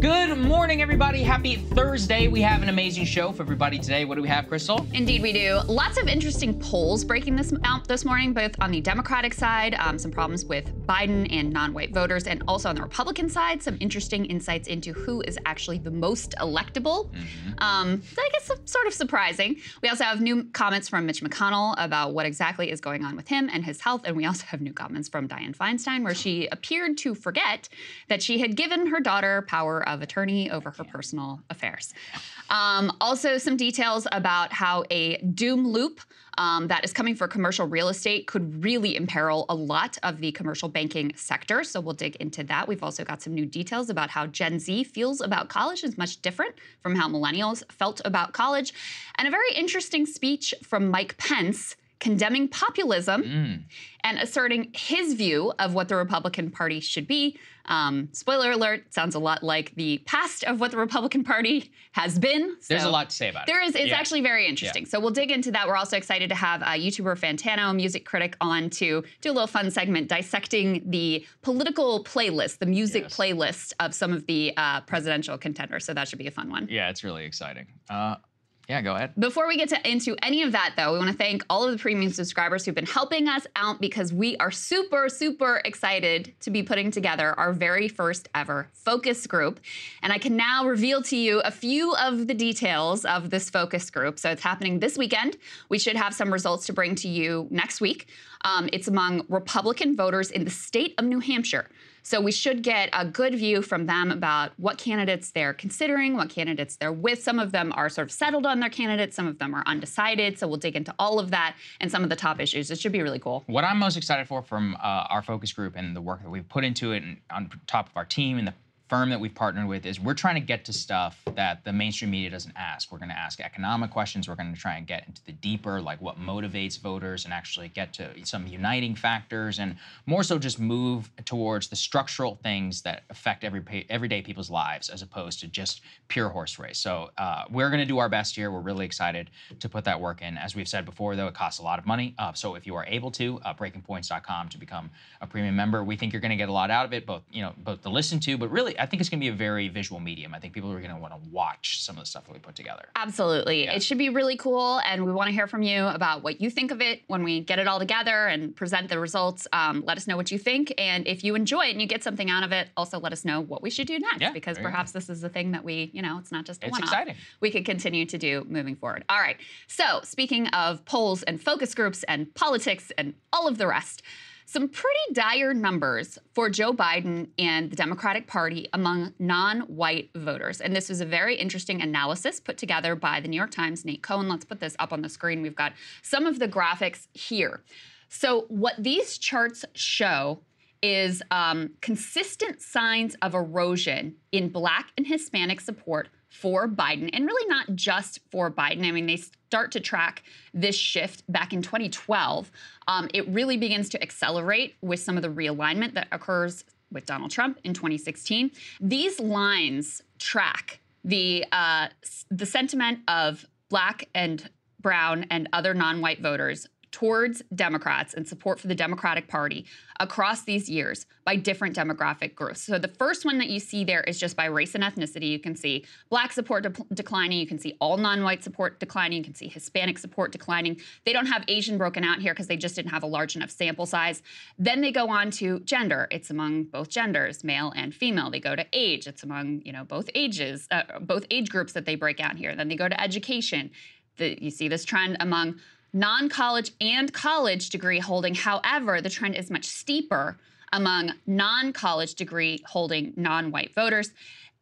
Good morning, everybody. Happy Thursday. We have an amazing show for everybody today. What do we have, Krystal? Indeed, we do. Lots of interesting polls breaking this out this morning, both on the Democratic side, um, some problems with Biden and non-white voters, and also on the Republican side, some interesting insights into who is actually the most electable. Mm-hmm. Um, I guess sort of surprising. We also have new comments from Mitch McConnell about what exactly is going on with him and his health, and we also have new comments from Dianne Feinstein, where she appeared to forget that she had given her daughter power of attorney over her personal affairs. Um, also, some details about how a doom loop um, that is coming for commercial real estate could really imperil a lot of the commercial banking sector. So we'll dig into that. We've also got some new details about how Gen Z feels about college is much different from how millennials felt about college. And a very interesting speech from Mike Pence condemning populism mm. and asserting his view of what the Republican Party should be. Um, spoiler alert, sounds a lot like the past of what the Republican Party has been. So There's a lot to say about there it. There is, it's yeah. actually very interesting. Yeah. So we'll dig into that. We're also excited to have uh, YouTuber Fantano, music critic, on to do a little fun segment dissecting the political playlist, the music yes. playlist of some of the uh, presidential contenders. So that should be a fun one. Yeah, it's really exciting. Uh, yeah, go ahead. Before we get to, into any of that, though, we want to thank all of the premium subscribers who've been helping us out because we are super, super excited to be putting together our very first ever focus group. And I can now reveal to you a few of the details of this focus group. So it's happening this weekend. We should have some results to bring to you next week. Um, it's among Republican voters in the state of New Hampshire. So we should get a good view from them about what candidates they're considering, what candidates they're with. Some of them are sort of settled on their candidates, some of them are undecided. So we'll dig into all of that and some of the top issues. It should be really cool. What I'm most excited for from uh, our focus group and the work that we've put into it and on top of our team and the firm that we've partnered with is we're trying to get to stuff that the mainstream media doesn't ask. We're going to ask economic questions. We're going to try and get into the deeper, like what motivates voters, and actually get to some uniting factors, and more so just move towards the structural things that affect every everyday people's lives, as opposed to just pure horse race. So uh, we're going to do our best here. We're really excited to put that work in. As we've said before, though, it costs a lot of money. Uh, so if you are able to, uh, breakingpoints.com to become a premium member, we think you're going to get a lot out of it, both you know, both to listen to, but really I think it's going to be a very visual medium. I think people are going to want to watch some of the stuff that we put together. Absolutely. Yeah. It should be really cool. And we want to hear from you about what you think of it when we get it all together and present the results. Um, let us know what you think. And if you enjoy it and you get something out of it, also let us know what we should do next. Yeah, because there you go. perhaps this is the thing that we, you know, it's not just a It's one-off. exciting. We could continue to do moving forward. All right. So speaking of polls and focus groups and politics and all of the rest, some pretty dire numbers for Joe Biden and the Democratic Party among non white voters. And this was a very interesting analysis put together by the New York Times, Nate Cohn. Let's put this up on the screen. We've got some of the graphics here. So, what these charts show is um, consistent signs of erosion in Black and Hispanic support for Biden, and really not just for Biden. I mean, they start to track this shift back in 2012. Um, it really begins to accelerate with some of the realignment that occurs with Donald Trump in 2016. These lines track the uh, the sentiment of Black and Brown and other non-white voters towards Democrats and support for the Democratic Party across these years by different demographic groups. So the first one that you see there is just by race and ethnicity. You can see black support de- declining, you can see all non-white support declining, you can see Hispanic support declining. They don't have Asian broken out here because they just didn't have a large enough sample size. Then they go on to gender. It's among both genders, male and female. They go to age. It's among, you know, both ages, uh, both age groups that they break out here. Then they go to education. The, you see this trend among non college and college degree holding. However, the trend is much steeper among non college degree holding non white voters.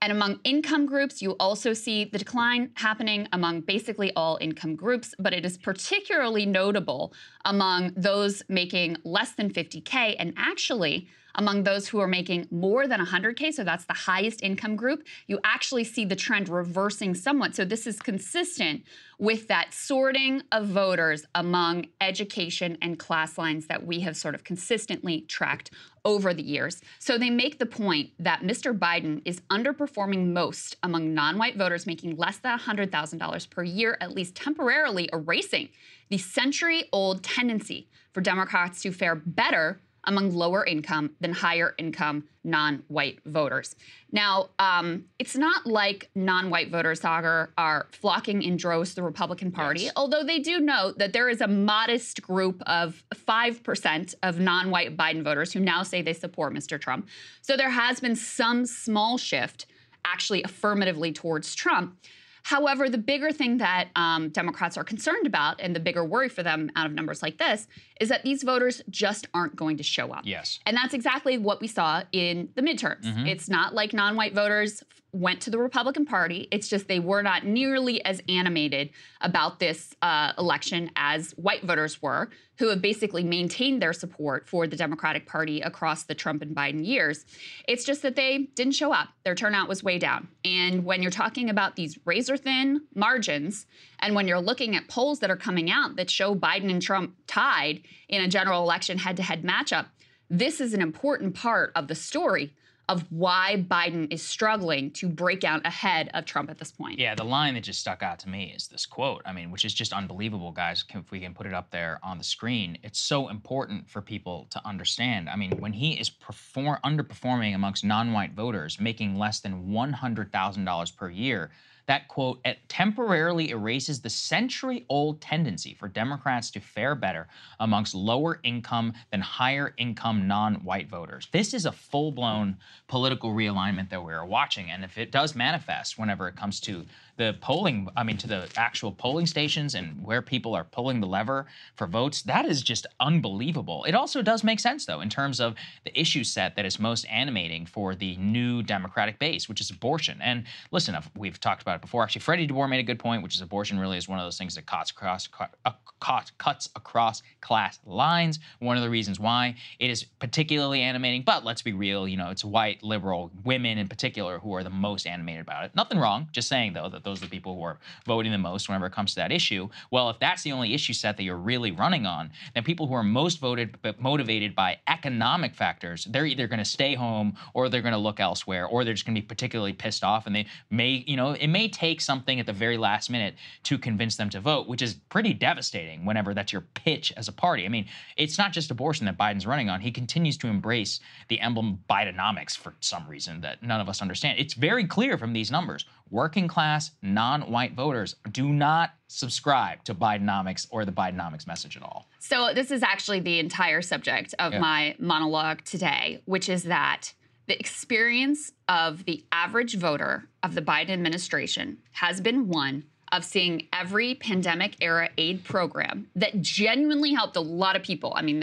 And among income groups, you also see the decline happening among basically all income groups, but it is particularly notable among those making less than 50K and actually among those who are making more than 100K, so that's the highest income group, you actually see the trend reversing somewhat. So this is consistent with that sorting of voters among education and class lines that we have sort of consistently tracked over the years. So they make the point that Mr. Biden is underperforming most among non white voters making less than $100,000 per year, at least temporarily erasing the century old tendency for Democrats to fare better among lower income than higher income non white voters. Now, um, it's not like non white voters, Saagar, are flocking in droves to the Republican Party, Yes. although they do note that there is a modest group of 5% of non white Biden voters who now say they support Mr. Trump. So there has been some small shift actually affirmatively towards Trump. However, the bigger thing that um, Democrats are concerned about, and the bigger worry for them out of numbers like this, is that these voters just aren't going to show up. Yes. And that's exactly what we saw in the midterms. It's not like non white voters went to the Republican Party. It's just they were not nearly as animated about this uh, election as white voters were, who have basically maintained their support for the Democratic Party across the Trump and Biden years. It's just that they didn't show up. Their turnout was way down. And when you're talking about these razor thin margins, and when you're looking at polls that are coming out that show Biden and Trump tied in a general election head to head matchup, this is an important part of the story of why Biden is struggling to break out ahead of Trump at this point. Yeah, the line that just stuck out to me is this quote. I mean, which is just unbelievable, guys. If we can put it up there on the screen, it's so important for people to understand. I mean, when he is perform underperforming amongst non-white voters, making less than one hundred thousand dollars per year, that quote it temporarily erases the century-old tendency for Democrats to fare better amongst lower income than higher income non-white voters. This is a full-blown political realignment that we're watching, and if it does manifest whenever it comes to the polling, I mean, to the actual polling stations and where people are pulling the lever for votes, that is just unbelievable. It also does make sense, though, in terms of the issue set that is most animating for the new Democratic base, which is abortion. And listen, we've talked about it before. Actually, Freddie DeBoer made a good point, which is abortion really is one of those things that cuts across, uh, cut, cuts across class lines. One of the reasons why it is particularly animating, but let's be real, you know, it's white liberal women in particular who are the most animated about it. Nothing wrong, just saying though that those are the people who are voting the most whenever it comes to that issue. Well, if that's the only issue set that you're really running on, then people who are most voted but motivated by economic factors, they're either going to stay home or they're going to look elsewhere or they're just going to be particularly pissed off and they may, you know, it may may take something at the very last minute to convince them to vote, which is pretty devastating whenever that's your pitch as a party. I mean, it's not just abortion that Biden's running on. He continues to embrace the emblem Bidenomics for some reason that none of us understand. It's very clear from these numbers. Working class, non white voters do not subscribe to Bidenomics or the Bidenomics message at all. So, this is actually the entire subject of Yeah. my monologue today, which is that the experience of the average voter of the Biden administration has been one of seeing every pandemic era aid program that genuinely helped a lot of people. I mean,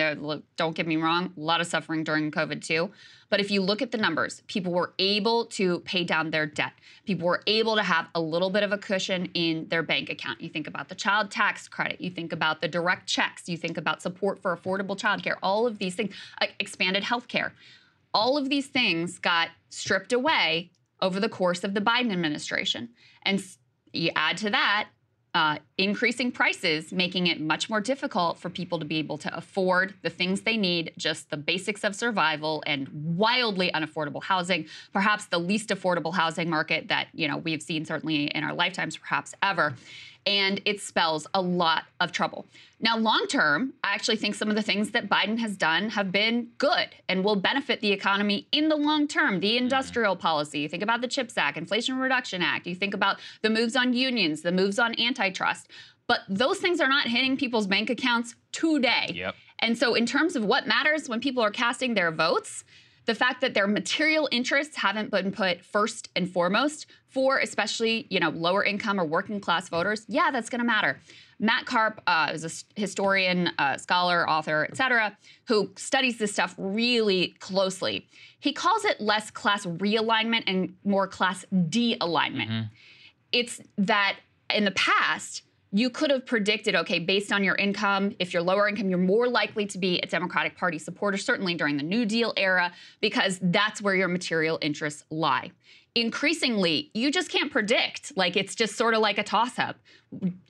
don't get me wrong, a lot of suffering during COVID too. But if you look at the numbers, people were able to pay down their debt. People were able to have a little bit of a cushion in their bank account. You think about the child tax credit, you think about the direct checks, you think about support for affordable childcare, all of these things, uh, expanded health care. All of these things got stripped away over the course of the Biden administration. And you add to that uh, increasing prices, making it much more difficult for people to be able to afford the things they need, just the basics of survival, and wildly unaffordable housing, perhaps the least affordable housing market that you know we've seen certainly in our lifetimes, perhaps ever. And it spells a lot of trouble. Now, long term, I actually think some of the things that Biden has done have been good and will benefit the economy in the long term. The industrial policy, you think about the CHIPS Act, Inflation Reduction Act, you think about the moves on unions, the moves on antitrust. But those things are not hitting people's bank accounts today. Yep. And so, in terms of what matters when people are casting their votes, the fact that their material interests haven't been put first and foremost for especially you know lower income or working class voters, yeah, that's going to matter. Matt Karp uh, is a historian, uh, scholar, author, et cetera, who studies this stuff really closely. He calls it less class realignment and more class de-alignment it's that in the past you could have predicted okay based on your income if you're lower income you're more likely to be a democratic party supporter certainly during the new deal era because that's where your material interests lie. Increasingly you just can't predict. Like it's just sort of like a toss up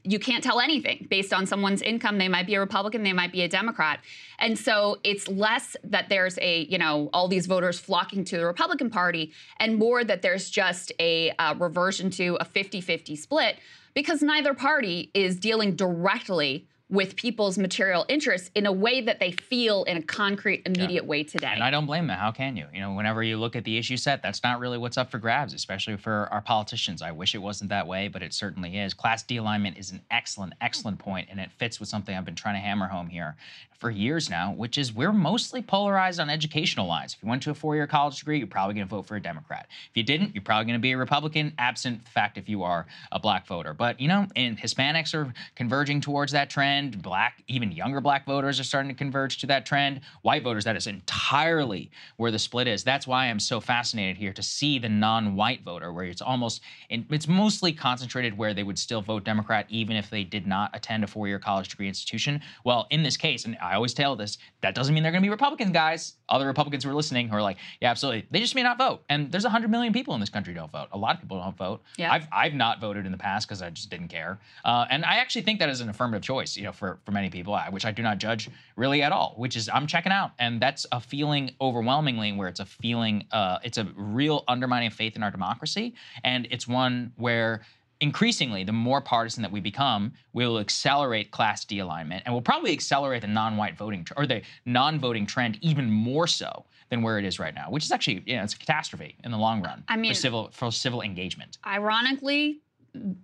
you can't tell anything. Based on someone's income they might be a republican they might be a democrat. And so it's less that there's a you know all these voters flocking to the republican party and more that there's just a uh, reversion to a 50-50 split because neither party is dealing directly with people's material interests in a way that they feel in a concrete immediate way today And I don't blame them. How can you? You know, whenever you look at the issue set, that's not really what's up for grabs, especially for our politicians. I wish it wasn't that way, but it certainly is. Class de-alignment is an excellent, excellent point, and it fits with something I've been trying to hammer home here for years now, which is we're mostly polarized on educational lines. If you went to a four-year college degree, you're probably going to vote for a Democrat. If you didn't, you're probably going to be a Republican, absent the fact if you are a black voter. But you know, and Hispanics are converging towards that trend. Black, even younger black voters are starting to converge to that trend. White voters, that is entirely where the split is. That's why I'm so fascinated here to see the non-white voter, where it's almost, it's mostly concentrated where they would still vote Democrat even if they did not attend a four-year college degree institution. Well, in this case, and I always tell this, that doesn't mean they're going to be Republicans, guys. Other Republicans who are listening who are like, yeah, absolutely. They just may not vote. And there's 100 million people in this country who don't vote. A lot of people don't vote. Yeah. I've, I've not voted in the past because I just didn't care. Uh, and I actually think that is an affirmative choice, you know, for, for many people, which I do not judge really at all, which is I'm checking out. And that's a feeling overwhelmingly where it's a feeling, uh, it's a real undermining of faith in our democracy. And it's one where increasingly, the more partisan that we become, we'll accelerate class de-alignment and will probably accelerate the non-white voting tr- or the non-voting trend even more so than where it is right now, which is actually, you know, it's a catastrophe in the long run I mean- for civil for civil engagement. ironically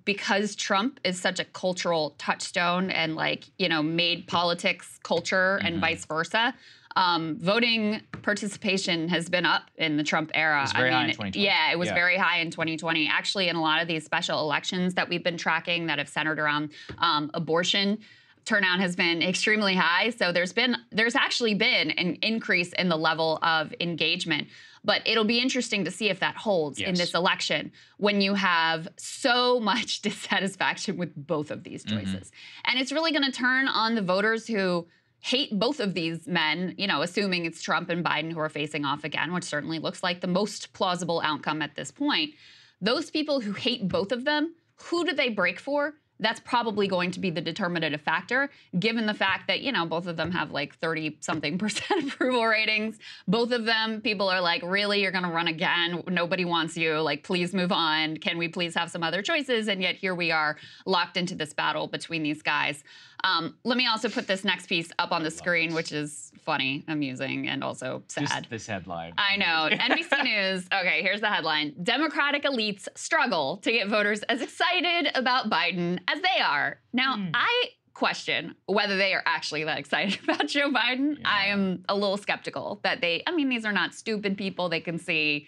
because Trump is such a cultural touchstone and like you know made politics culture and Mm-hmm. vice versa. Um, voting participation has been up in the Trump era. It was very high in 2020. Yeah, it was Yeah. very high in 2020. Actually, in a lot of these special elections that we've been tracking that have centered around um, abortion, turnout has been extremely high. So there's been there's actually been an increase in the level of engagement. But it'll be interesting to see if that holds in this election when you have so much dissatisfaction with both of these Mm-hmm. choices. And it's really going to turn on the voters who hate both of these men, you know, assuming it's Trump and Biden who are facing off again, which certainly looks like the most plausible outcome at this point. Those people who hate both of them, who do they break for? That's probably going to be the determinative factor, given the fact that, you know, both of them have like 30 something percent approval ratings. Both of them, people are like, really, you're going to run again? Nobody wants you. Like, please move on. Can we please have some other choices? And yet here we are locked into this battle between these guys. Um, let me also put this next piece up on the screen, which is funny, amusing, and also sad. Just this headline. I know. NBC News. Okay, here's the headline Democratic elites struggle to get voters as excited about Biden as they are. Now, Hmm. I question whether they are actually that excited about Joe Biden. I am a little skeptical that they, I mean, these are not stupid people. They can see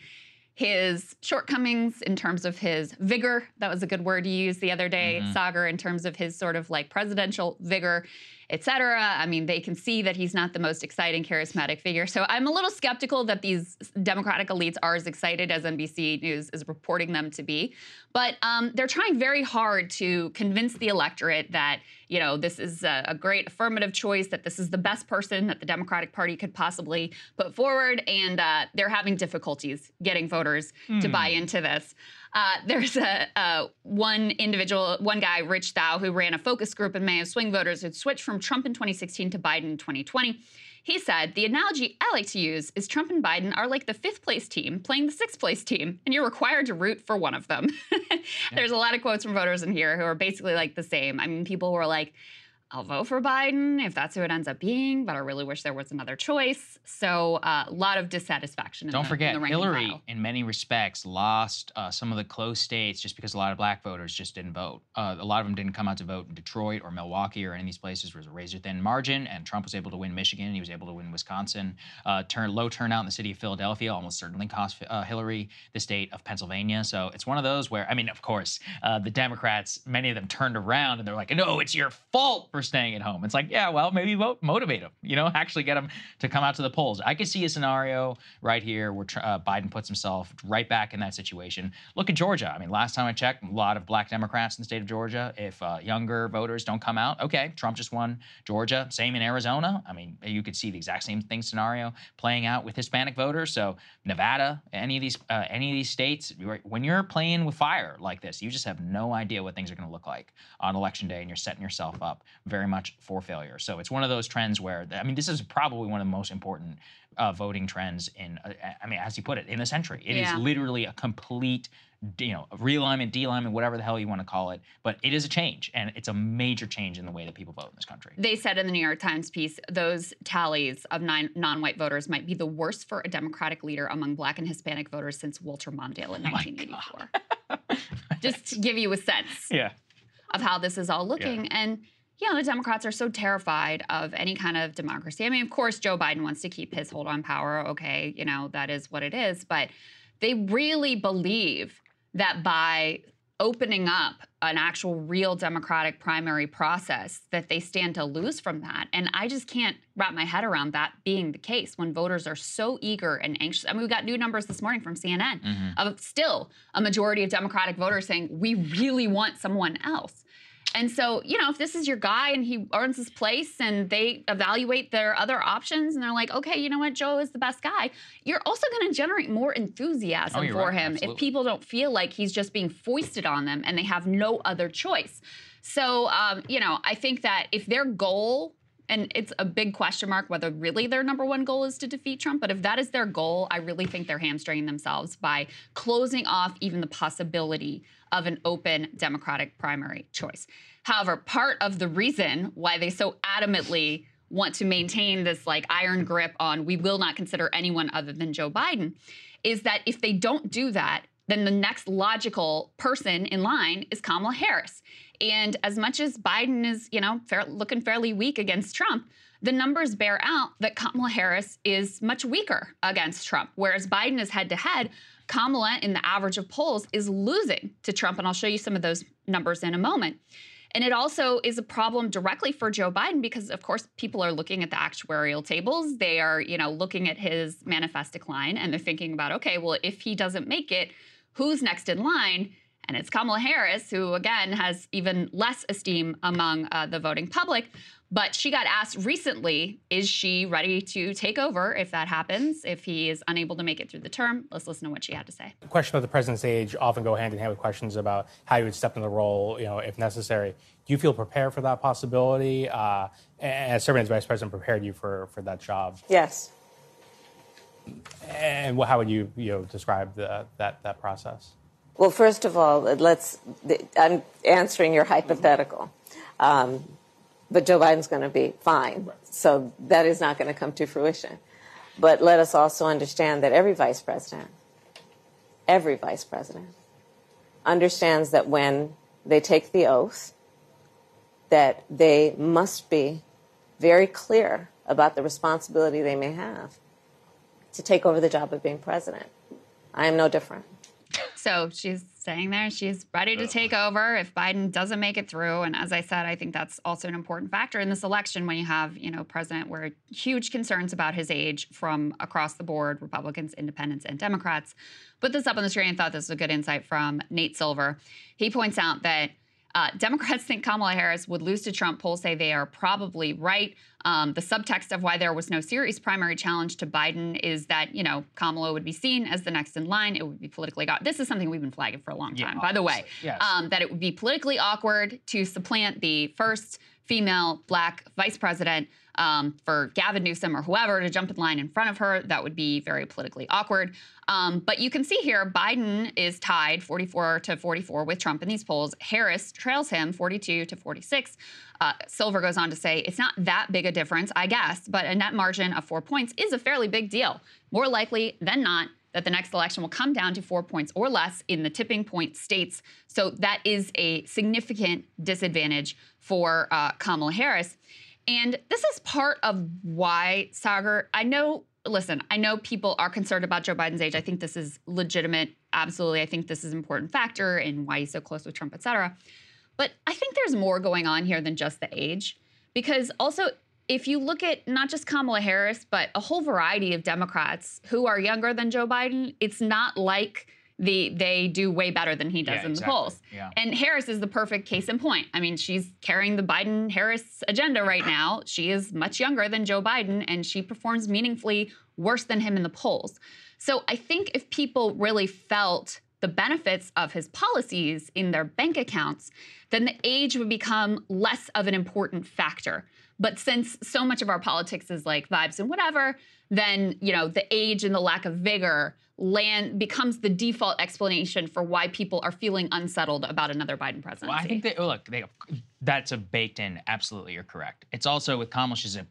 his shortcomings in terms of his vigor. That was a good word you used the other day, Mhm. Saagar, in terms of his sort of like presidential vigor, et cetera. I mean, they can see that he's not the most exciting, charismatic figure. So I'm a little skeptical that these Democratic elites are as excited as NBC News is reporting them to be. But um, they're trying very hard to convince the electorate that, you know, this is a, a great affirmative choice, that this is the best person that the Democratic Party could possibly put forward. And uh, they're having difficulties getting voters to buy into this. Uh, there's a, a one individual, one guy, Rich Thau, who ran a focus group in May of swing voters who'd switched from Trump in 2016 to Biden in 2020. He said, The analogy I like to use is Trump and Biden are like the fifth place team playing the sixth place team, and you're required to root for one of them. There's a lot of quotes from voters in here who are basically like the same. I mean, people were like, I'll vote for Biden if that's who it ends up being, but I really wish there was another choice. So uh, a lot of dissatisfaction. Don't the, forget, in Hillary, in many respects, lost uh, some of the close states just because a lot of black voters just didn't vote. Uh, a lot of them didn't come out to vote in Detroit or Milwaukee or any of these places where it was a razor thin margin. And Trump was able to win Michigan. and He was able to win Wisconsin. Uh, turn, low turnout in the city of Philadelphia almost certainly cost uh, Hillary the state of Pennsylvania. So it's one of those where, I mean, of course, uh, the Democrats, many of them turned around and they're like, no, it's your fault for staying at home. It's like, yeah, well, maybe motivate them, you know, actually get them to come out to the polls. I could see a scenario right here where uh, Biden puts himself right back in that situation. Look at Georgia. I mean, last time I checked, a lot of black Democrats in the state of Georgia. If uh, younger voters don't come out, okay, Trump just won Georgia. Same in Arizona. I mean, you could see the exact same thing scenario playing out with Hispanic voters. So Nevada, any of these, uh, any of these states, when you're playing with fire like this, you just have no idea what things are going to look like on election day, and you're setting yourself up very much for failure. So it's one of those trends where, I mean, this is probably one of the most important uh, voting trends in, uh, I mean, as you put it, in the century. It is Yeah. literally a complete, you know, realignment, delignment, whatever the hell you want to call it. But it is a change, and it's a major change in the way that people vote in this country. They said in the New York Times piece those tallies of non-white voters might be the worst for a Democratic leader among Black and Hispanic voters since Walter Mondale in 1984. Just to give you a sense Yeah. of how this is all looking. And you know, the Democrats are so terrified of any kind of democracy. I mean, of course, Joe Biden wants to keep his hold on power. Okay, you know, that is what it is. But they really believe that by opening up an actual real democratic primary process that they stand to lose from that and i just can't wrap my head around that being the case when voters are so eager and anxious i mean we got new numbers this morning from cnn mm-hmm. of still a majority of democratic voters saying we really want someone else and so, you know, if this is your guy and he earns his place and they evaluate their other options and they're like, okay, you know what, Joe is the best guy, you're also going to generate more enthusiasm Oh, for right. him Absolutely. if people don't feel like he's just being foisted on them and they have no other choice. So, um, you know, I think that if their goal, and it's a big question mark whether really their number one goal is to defeat Trump, but if that is their goal, I really think they're hamstringing themselves by closing off even the possibility of an open Democratic primary choice. However, part of the reason why they so adamantly want to maintain this like iron grip on we will not consider anyone other than Joe Biden is that if they don't do that, then the next logical person in line is Kamala Harris. And as much as Biden is, you know, fair, looking fairly weak against Trump, the numbers bear out that Kamala Harris is much weaker against Trump, whereas Biden is head to head. Kamala, in the average of polls, is losing to Trump, and I'll show you some of those numbers in a moment. And it also is a problem directly for Joe Biden because, of course, people are looking at the actuarial tables. They are, you know, looking at his manifest decline and they're thinking about, okay, well, if he doesn't make it, who's next in line? And it's Kamala Harris, who again has even less esteem among uh, the voting public. But she got asked recently, is she ready to take over if that happens, if he is unable to make it through the term? Let's listen to what she had to say. The question of the president's age often go hand in hand with questions about how you would step in the role, you know, if necessary. Do you feel prepared for that possibility? Uh, and serving as vice president prepared you for, for that job? Yes. And how would you, you know, describe the, that, that process? Well, first of all, let's. I'm answering your hypothetical, um, but Joe Biden's going to be fine, so that is not going to come to fruition. But let us also understand that every vice president, every vice president, understands that when they take the oath, that they must be very clear about the responsibility they may have to take over the job of being president. I am no different. So she's staying there she's ready to take over if Biden doesn't make it through. And as I said, I think that's also an important factor in this election when you have, you know, president where huge concerns about his age from across the board, Republicans, independents, and Democrats. Put this up on the screen and thought this was a good insight from Nate Silver. He points out that uh, Democrats think Kamala Harris would lose to Trump. Polls say they are probably right. Um, the subtext of why there was no serious primary challenge to Biden is that, you know, Kamala would be seen as the next in line. It would be politically. Go- this is something we've been flagging for a long time, yeah, by the way. Yes. Um, that it would be politically awkward to supplant the first female black vice president um, for Gavin Newsom or whoever to jump in line in front of her. That would be very politically awkward. Um, but you can see here Biden is tied 44 to 44 with Trump in these polls. Harris trails him 42 to 46. Uh, Silver goes on to say it's not that big a difference, I guess, but a net margin of four points is a fairly big deal. More likely than not, that the next election will come down to four points or less in the tipping point states. So that is a significant disadvantage for uh, Kamala Harris. And this is part of why, Saagar, I know, listen, I know people are concerned about Joe Biden's age. I think this is legitimate. Absolutely. I think this is an important factor in why he's so close with Trump, et cetera. But I think there's more going on here than just the age. Because also, if you look at not just Kamala Harris, but a whole variety of Democrats who are younger than Joe Biden, it's not like the they do way better than he does yeah, in exactly. the polls. Yeah. And Harris is the perfect case in point. I mean, she's carrying the Biden Harris agenda right now. She is much younger than Joe Biden and she performs meaningfully worse than him in the polls. So I think if people really felt the benefits of his policies in their bank accounts, then the age would become less of an important factor. But since so much of our politics is like vibes and whatever, then you know the age and the lack of vigor land becomes the default explanation for why people are feeling unsettled about another Biden presidency. Well, I think they look. They, that's a baked in. Absolutely, you're correct. It's also with Kamala. She's an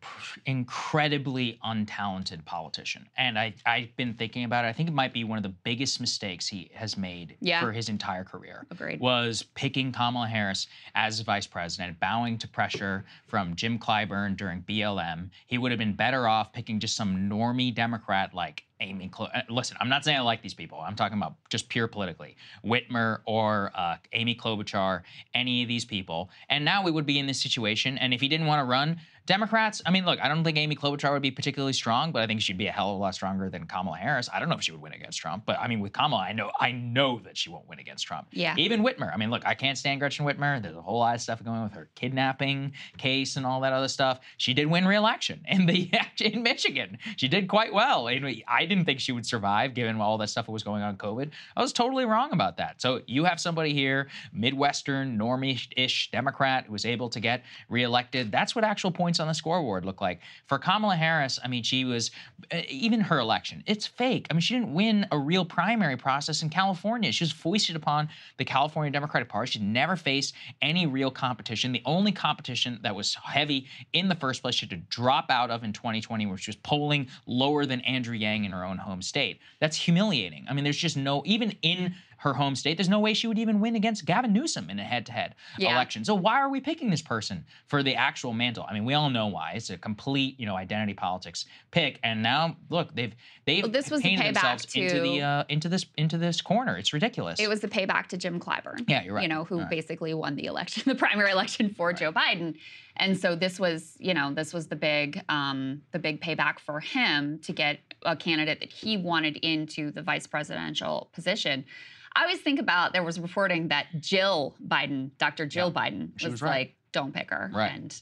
incredibly untalented politician, and I I've been thinking about it. I think it might be one of the biggest mistakes he has made yeah. for his entire career. Agreed. Was picking Kamala Harris as vice president, bowing to pressure from Jim Clyburn during BLM. He would have been better off picking just some normie Democrat like Amy. Clo- uh, listen, I'm not saying I like these people. I'm talking about just pure politically. Whitmer or uh, Amy Klobuchar, any of these people. And now we would be in this situation. And if he didn't want to run, Democrats, I mean, look, I don't think Amy Klobuchar would be particularly strong, but I think she'd be a hell of a lot stronger than Kamala Harris. I don't know if she would win against Trump, but I mean, with Kamala, I know I know that she won't win against Trump. Yeah. Even Whitmer. I mean, look, I can't stand Gretchen Whitmer. There's a whole lot of stuff going with her kidnapping case and all that other stuff. She did win re-election in the in Michigan. She did quite well. I didn't think she would survive given all that stuff that was going on COVID. I was totally wrong about that. So you have somebody here, Midwestern, normie-ish Democrat who was able to get reelected. That's what actual points on the scoreboard look like. For Kamala Harris, I mean, she was, even her election, it's fake. I mean, she didn't win a real primary process in California. She was foisted upon the California Democratic Party. She never faced any real competition. The only competition that was heavy in the first place she had to drop out of in 2020, where she was polling lower than Andrew Yang in her own home state. That's humiliating. I mean, there's just no, even in her home state, there's no way she would even win against Gavin Newsom in a head-to-head Yeah. election. So why are we picking this person for the actual mantle? I mean, we all know why. It's a complete, you know, identity politics pick. And now, look, they've they've Well, this was the painted payback themselves into the uh, into this into this corner. It's ridiculous. It was the payback to Jim Clyburn. Yeah, you're right. You know, who right. basically won the election, the primary election for Joe Biden. And so this was, you know, this was the big, um, the big payback for him to get a candidate that he wanted into the vice presidential position. I always think about there was reporting that Jill Biden, Dr. Jill Yeah, Biden, was, was right. like, don't pick her. Right. And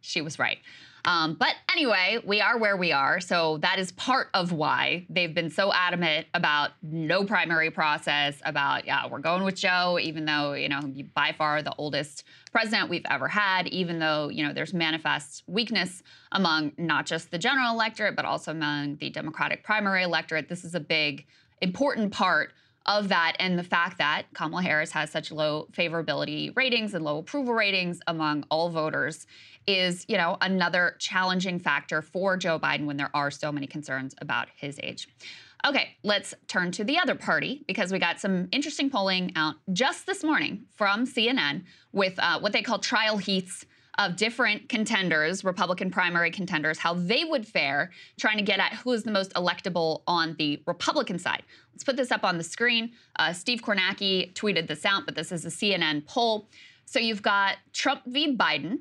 she was right. Um, but anyway, we are where we are. So that is part of why they've been so adamant about no primary process, about, yeah, we're going with Joe, even though, you know, by far the oldest president we've ever had, even though, you know, there's manifest weakness among not just the general electorate, but also among the Democratic primary electorate. This is a big, important part of that and the fact that Kamala Harris has such low favorability ratings and low approval ratings among all voters is, you know, another challenging factor for Joe Biden when there are so many concerns about his age. Okay, let's turn to the other party because we got some interesting polling out just this morning from CNN with uh, what they call trial heats of different contenders, Republican primary contenders, how they would fare trying to get at who is the most electable on the Republican side. Let's put this up on the screen. Uh, Steve Kornacki tweeted this out, but this is a CNN poll. So you've got Trump v. Biden.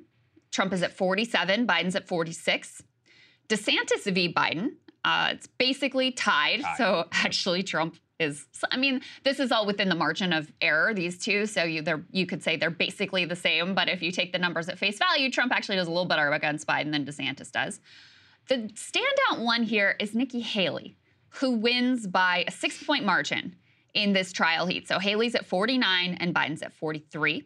Trump is at 47, Biden's at 46. DeSantis v. Biden. Uh, it's basically tied. Tied. So actually, Trump is. I mean, this is all within the margin of error. These two, so you they're you could say they're basically the same. But if you take the numbers at face value, Trump actually does a little better against Biden than DeSantis does. The standout one here is Nikki Haley, who wins by a six point margin in this trial heat. So Haley's at 49 and Biden's at 43.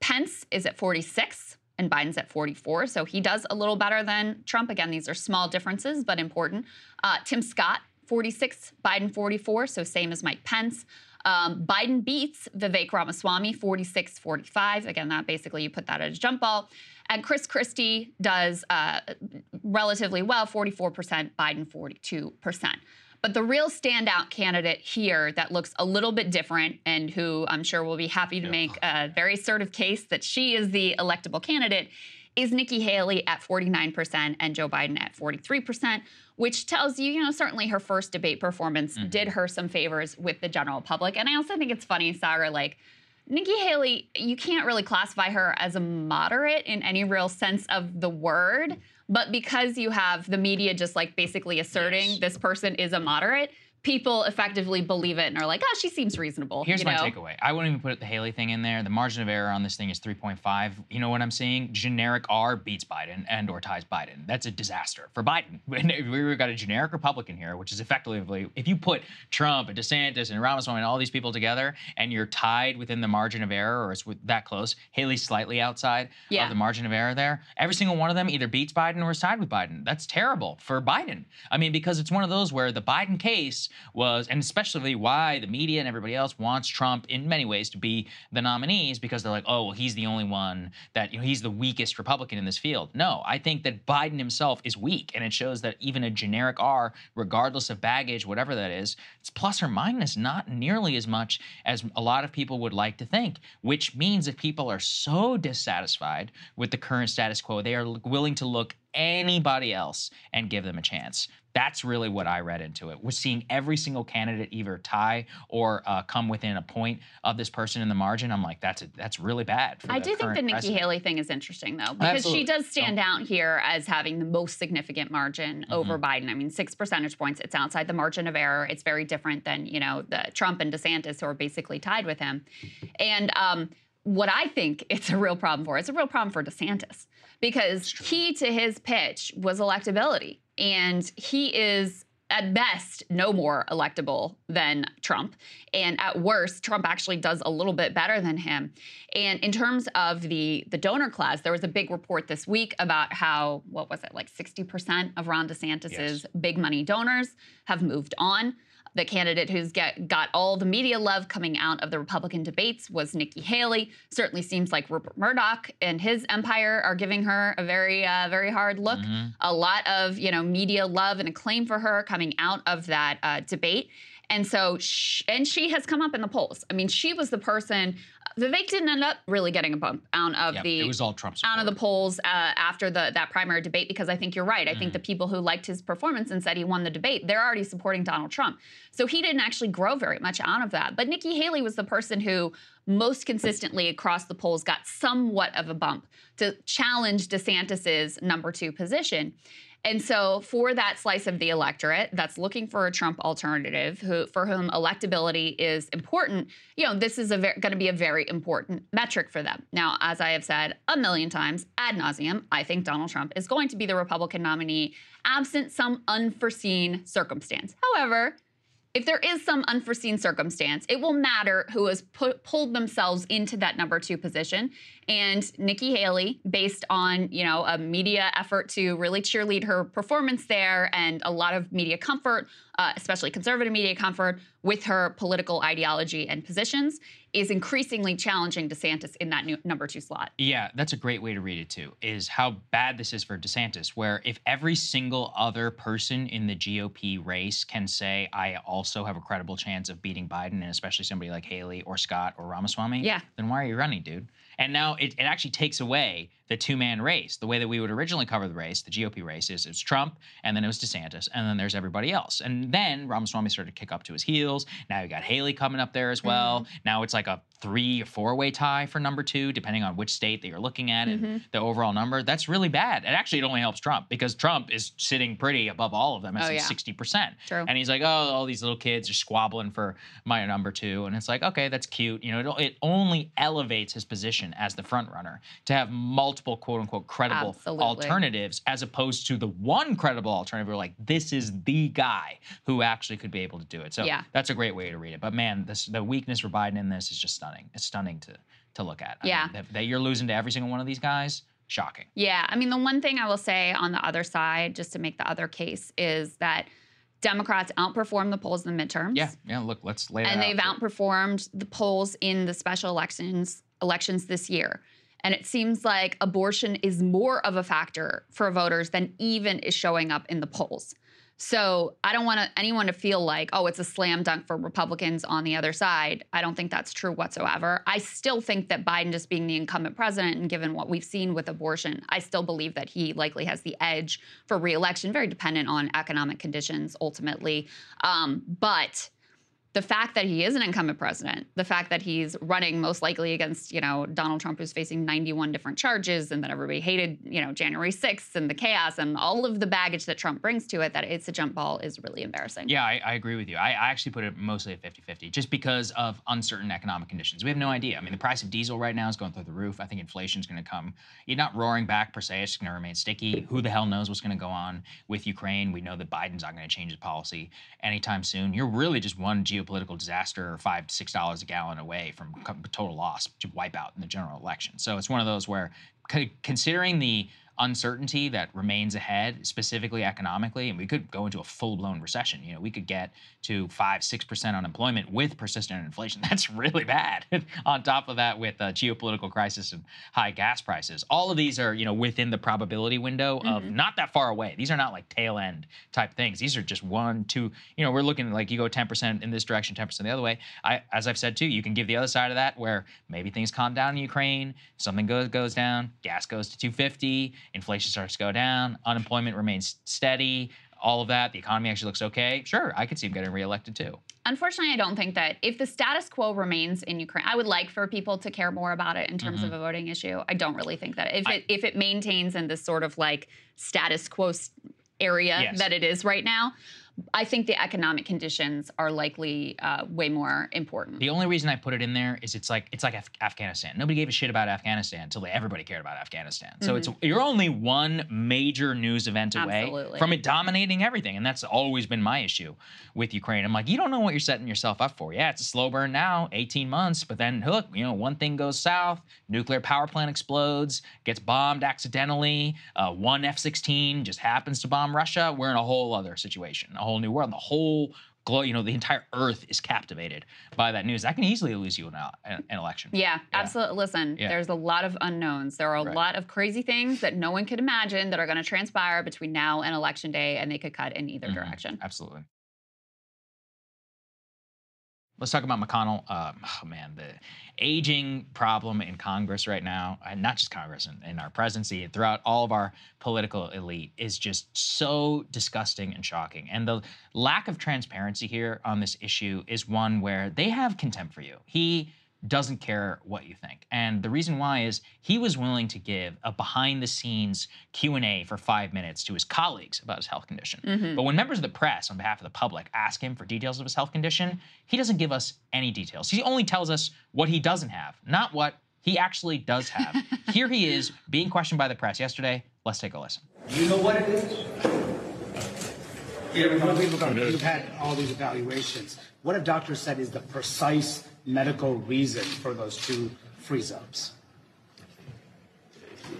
Pence is at 46 and Biden's at 44. So he does a little better than Trump. Again, these are small differences, but important. Uh, Tim Scott, 46, Biden 44, so same as Mike Pence. Um, Biden beats Vivek Ramaswamy 46 45. Again, that basically you put that at a jump ball. And Chris Christie does uh, relatively well 44%, Biden 42%. But the real standout candidate here that looks a little bit different and who I'm sure will be happy to make a very assertive case that she is the electable candidate is Nikki Haley at 49% and Joe Biden at 43%, which tells you, you know, certainly her first debate performance mm-hmm. did her some favors with the general public. And I also think it's funny, Sarah, like, Nikki Haley, you can't really classify her as a moderate in any real sense of the word, but because you have the media just like basically asserting Yes. this person is a moderate, people effectively believe it and are like, oh, she seems reasonable. Here's you my takeaway. I wouldn't even put the Haley thing in there. The margin of error on this thing is 3.5. You know what I'm seeing? Generic R beats Biden and or ties Biden. That's a disaster for Biden. We've got a generic Republican here, which is effectively, if you put Trump and DeSantis and Ramaswamy and all these people together, and you're tied within the margin of error, or it's that close, Haley's slightly outside Yeah. of the margin of error there. Every single one of them either beats Biden or is tied with Biden. That's terrible for Biden. I mean, because it's one of those where the Biden case was, and especially why the media and everybody else wants Trump in many ways to be the nominees because they're like, oh, well, he's the only one that, you know, he's the weakest Republican in this field. No, I think that Biden himself is weak. And it shows that even a generic R, regardless of baggage, whatever that is, it's plus or minus not nearly as much as a lot of people would like to think, which means that people are so dissatisfied with the current status quo, they are willing to look anybody else and give them a chance. That's really what I read into it. We're seeing every single candidate either tie or uh, come within a point of this person in the margin. I'm like, that's a, that's really bad. For I do think the Nikki president. Haley thing is interesting, though, because Absolutely. she does stand out here as having the most significant margin over Mm-hmm. Biden. I mean, six percentage points. It's outside the margin of error. It's very different than you know the Trump and DeSantis who are basically tied with him. And um, what I think it's a real problem for, it's a real problem for DeSantis because key to his pitch was electability, and he is at best no more electable than Trump. And at worst, Trump actually does a little bit better than him. And in terms of the the donor class, there was a big report this week about how what was it like 60% of Ron DeSantis's Yes. big money donors have moved on. The candidate who's get, got all the media love coming out of the Republican debates was Nikki Haley. Certainly seems like Rupert Murdoch and his empire are giving her a very, uh, very hard look. A lot of you know media love and acclaim for her coming out of that uh, debate. And so, sh- and she has come up in the polls. I mean, she was the person. Vivek didn't end up really getting a bump out of the it was all Trump out of the polls uh, after the that primary debate because I think you're right. I Mm. think the people who liked his performance and said he won the debate, they're already supporting Donald Trump. So he didn't actually grow very much out of that. But Nikki Haley was the person who most consistently across the polls got somewhat of a bump to challenge DeSantis's number two position. And so, for that slice of the electorate that's looking for a Trump alternative, who for whom electability is important, you know, this is going to be a very important metric for them. Now, as I have said a million times ad nauseum, I think Donald Trump is going to be the Republican nominee, absent some unforeseen circumstance. However, if there is some unforeseen circumstance, it will matter who has put, pulled themselves into that number two position. And Nikki Haley, based on you know a media effort to really cheerlead her performance there, and a lot of media comfort, uh, especially conservative media comfort, with her political ideology and positions, is increasingly challenging DeSantis in that new, number two slot. Yeah, that's a great way to read it too. Is how bad this is for DeSantis, where if every single other person in the GOP race can say, "I also have a credible chance of beating Biden," and especially somebody like Haley or Scott or Ramaswamy, yeah. then why are you running, dude? And now it, it actually takes away the two man race. The way that we would originally cover the race, the GOP race, is it's Trump, and then it was DeSantis, and then there's everybody else. And then Ramaswamy started to kick up to his heels. Now you got Haley coming up there as well. Mm-hmm. Now it's like a three or four way tie for number two, depending on which state that you're looking at mm-hmm. and the overall number. That's really bad. And actually, it only helps Trump because Trump is sitting pretty above all of them at oh, yeah. 60%. True. And he's like, oh, all these little kids are squabbling for my number two. And it's like, okay, that's cute. You know, it, it only elevates his position as the front runner to have multiple quote unquote credible Absolutely. alternatives as opposed to the one credible alternative where like, this is the guy who actually could be able to do it. So yeah. that's a great way to read it. But man, this, the weakness for Biden in this is just stunning. It's stunning to to look at. I yeah. Mean, that, that you're losing to every single one of these guys shocking. Yeah. I mean, the one thing I will say on the other side, just to make the other case, is that Democrats outperformed the polls in the midterms. Yeah. Yeah. Look, let's lay And they've out outperformed the polls in the special elections elections this year. And it seems like abortion is more of a factor for voters than even is showing up in the polls. So I don't want anyone to feel like, oh, it's a slam dunk for Republicans on the other side. I don't think that's true whatsoever. I still think that Biden, just being the incumbent president and given what we've seen with abortion, I still believe that he likely has the edge for reelection, very dependent on economic conditions ultimately. Um, but the fact that he is an incumbent president, the fact that he's running most likely against, you know, Donald Trump, who's facing 91 different charges, and that everybody hated, you know, January 6th and the chaos and all of the baggage that Trump brings to it, that it's a jump ball is really embarrassing. Yeah, I, I agree with you. I, I, actually put it mostly at 50 50, just because of uncertain economic conditions. We have no idea. I mean, the price of diesel right now is going through the roof. I think inflation is going to come, you're not roaring back per se, it's going to remain sticky. Who the hell knows what's going to go on with Ukraine? We know that Biden's not going to change his policy anytime soon. You're really just one geopolitical disaster or five to six dollars a gallon away from total loss to wipe out in the general election. So it's one of those where, considering the uncertainty that remains ahead, specifically economically, and we could go into a full-blown recession. You know, we could get to five, six percent unemployment with persistent inflation. That's really bad. On top of that, with a geopolitical crisis and high gas prices, all of these are you know within the probability window of mm-hmm. not that far away. These are not like tail end type things. These are just one, two. You know, we're looking like you go 10% in this direction, 10% the other way. I, as I've said too, you can give the other side of that where maybe things calm down in Ukraine, something goes goes down, gas goes to 250 inflation starts to go down, unemployment remains steady, all of that, the economy actually looks okay, sure, I could see him getting reelected too. Unfortunately, I don't think that if the status quo remains in Ukraine, I would like for people to care more about it in terms mm-hmm. of a voting issue. I don't really think that if I, it if it maintains in this sort of like status quo area yes. that it is right now, I think the economic conditions are likely uh, way more important. The only reason I put it in there is it's like it's like Af- Afghanistan. Nobody gave a shit about Afghanistan until everybody cared about Afghanistan. So mm-hmm. it's you're only one major news event away Absolutely. from it dominating everything, and that's always been my issue with Ukraine. I'm like, you don't know what you're setting yourself up for. Yeah, it's a slow burn now, 18 months, but then look, you know, one thing goes south, nuclear power plant explodes, gets bombed accidentally, uh, one F-16 just happens to bomb Russia. We're in a whole other situation. A whole new world. The whole glow, you know, the entire earth is captivated by that news. That can easily lose you an, an election. Yeah, yeah. absolutely. Listen, yeah. there's a lot of unknowns. There are a right. lot of crazy things that no one could imagine that are going to transpire between now and election day, and they could cut in either mm-hmm. direction. Absolutely. Let's talk about McConnell. Uh, oh man, the aging problem in Congress right now, and not just Congress, in, in, our presidency, throughout all of our political elite, is just so disgusting and shocking. And the lack of transparency here on this issue is one where they have contempt for you. He doesn't care what you think. And the reason why is he was willing to give a behind the scenes Q&A for 5 minutes to his colleagues about his health condition. Mm-hmm. But when members of the press on behalf of the public ask him for details of his health condition, he doesn't give us any details. He only tells us what he doesn't have, not what he actually does have. Here he is being questioned by the press yesterday. Let's take a listen. You know what it is? Yeah, we've, we've had all these evaluations. What have doctors said is the precise medical reason for those two freeze ups?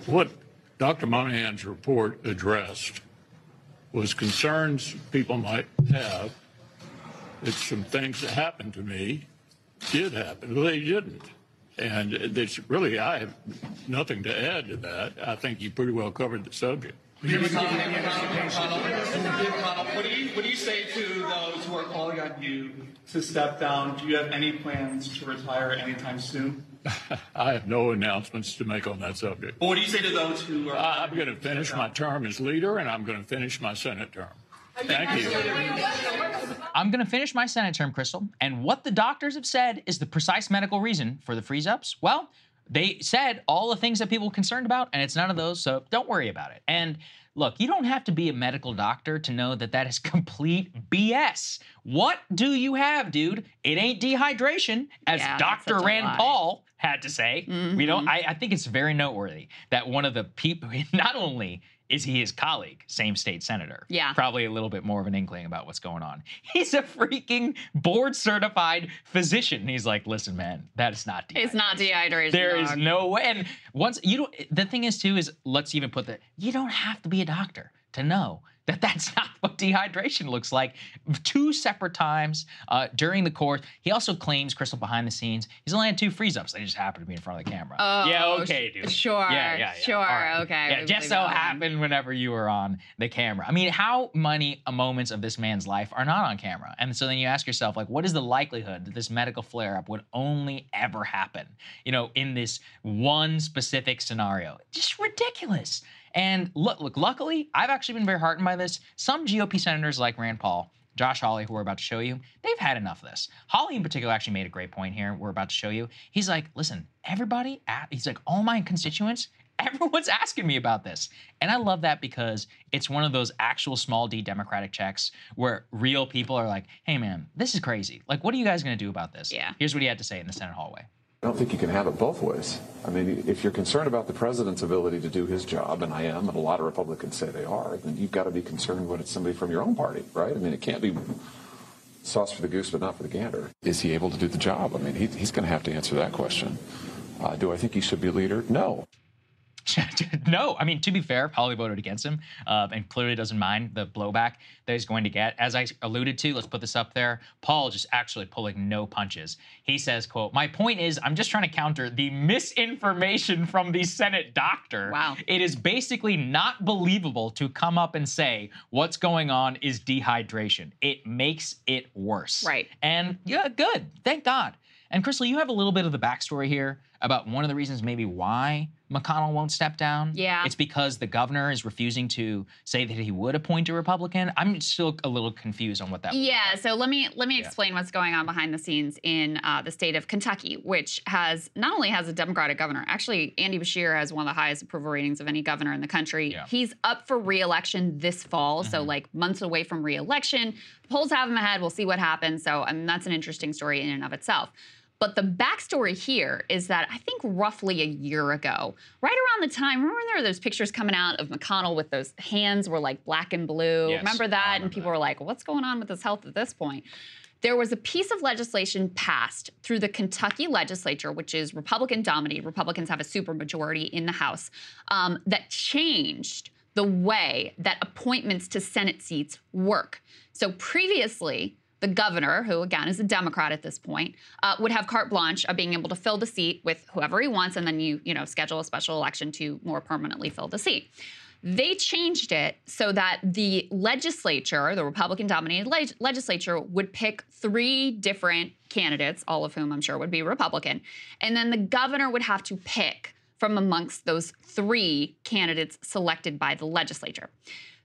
What Dr. Monahan's report addressed was concerns people might have that some things that happened to me did happen. Well, they didn't. And it's really, I have nothing to add to that. I think you pretty well covered the subject. What do, you, what do you say to those who are calling on you to step down? Do you have any plans to retire anytime soon? I have no announcements to make on that subject. Well, what do you say to those who are? I'm going to finish my term as leader, and I'm going to finish my Senate term. Thank you. I'm going to finish my Senate term, Krystal. And what the doctors have said is the precise medical reason for the freeze ups. Well, they said all the things that people are concerned about, and it's none of those, so don't worry about it. And look, you don't have to be a medical doctor to know that that is complete BS. What do you have, dude? It ain't dehydration, as Yeah, Dr. Rand. Paul had to say. We don't. Mhm. I, I think it's very noteworthy that one of the people, not only is he his colleague, same state senator, Yeah. probably a little bit more of an inkling about what's going on. He's a freaking board certified physician. He's like, listen, man, that is not It's not dehydration. there is dog. no way. And once you don't, the thing is too is let's even put that you don't have to be a doctor to know that that's not what dehydration looks like. Two separate times uh, during the course. He also claims Krystal behind the scenes. He's only had two freeze ups. They just happened to be in front of the camera. Oh, yeah, okay, dude. sure, Yeah, yeah, yeah. sure, All right. okay, Yeah, just so that one. happened whenever you were on the camera. I mean, how many moments of this man's life are not on camera? And so then you ask yourself, like, what is the likelihood that this medical flare up would only ever happen, you know, in this one specific scenario? Just ridiculous. And look, look, luckily, I've actually been very heartened by this. Some GOP senators like Rand Paul, Josh Hawley, who we're about to show you, they've had enough of this. Hawley, in particular, actually made a great point here. We're about to show you. He's like, listen, everybody, a- he's like, all my constituents, everyone's asking me about this. And I love that because it's one of those actual small d Democratic checks where real people are like, hey, man, this is crazy. Like, what are you guys going to do about this? Yeah. Here's what he had to say in the Senate hallway. I don't think you can have it both ways. I mean, if you're concerned about the president's ability to do his job, and I am, and a lot of Republicans say they are, then you've got to be concerned when it's somebody from your own party, right? I mean, it can't be sauce for the goose, but not for the gander. Is he able to do the job? I mean, he, he's going to have to answer that question. Uh, do I think he should be leader? No. no, I mean to be fair, Hawley voted against him, uh, and clearly doesn't mind the blowback that he's going to get. As I alluded to, let's put this up there. Paul just actually pulling no punches. He says, "quote My point is, I'm just trying to counter the misinformation from the Senate doctor. Wow. it is basically not believable to come up and say what's going on is dehydration. It makes it worse. Right. And yeah, good. Thank God. And Krystal, you have a little bit of the backstory here about one of the reasons maybe why McConnell won't step down. Yeah. It's because the governor is refusing to say that he would appoint a Republican. I'm still a little confused on what that. Yeah, so let me let me explain what's going on behind the scenes in uh, the state of Kentucky, which has not only has a Democratic governor. Actually, Andy Beshear has one of the highest approval ratings of any governor in the country. Yeah. He's up for re-election this fall, so like months away from re-election. The polls have him ahead. We'll see what happens. So, I mean, that's an interesting story in and of itself. But the backstory here is that I think roughly a year ago, right around the time, remember there were those pictures coming out of McConnell with those hands were like black and blue. Yes, remember that? and remember people were like, what's going on with his health at this point? There was a piece of legislation passed through the Kentucky legislature, which is Republican dominated. Republicans have a supermajority in the House, um, that changed the way that appointments to Senate seats work. So previously, the governor, who again is a Democrat at this point, uh, would have carte blanche of being able to fill the seat with whoever he wants, and then you, you know, schedule a special election to more permanently fill the seat. They changed it so that the legislature, the Republican dominated leg- legislature, would pick three different candidates, all of whom I'm sure would be Republican. And then the governor would have to pick from amongst those three candidates selected by the legislature.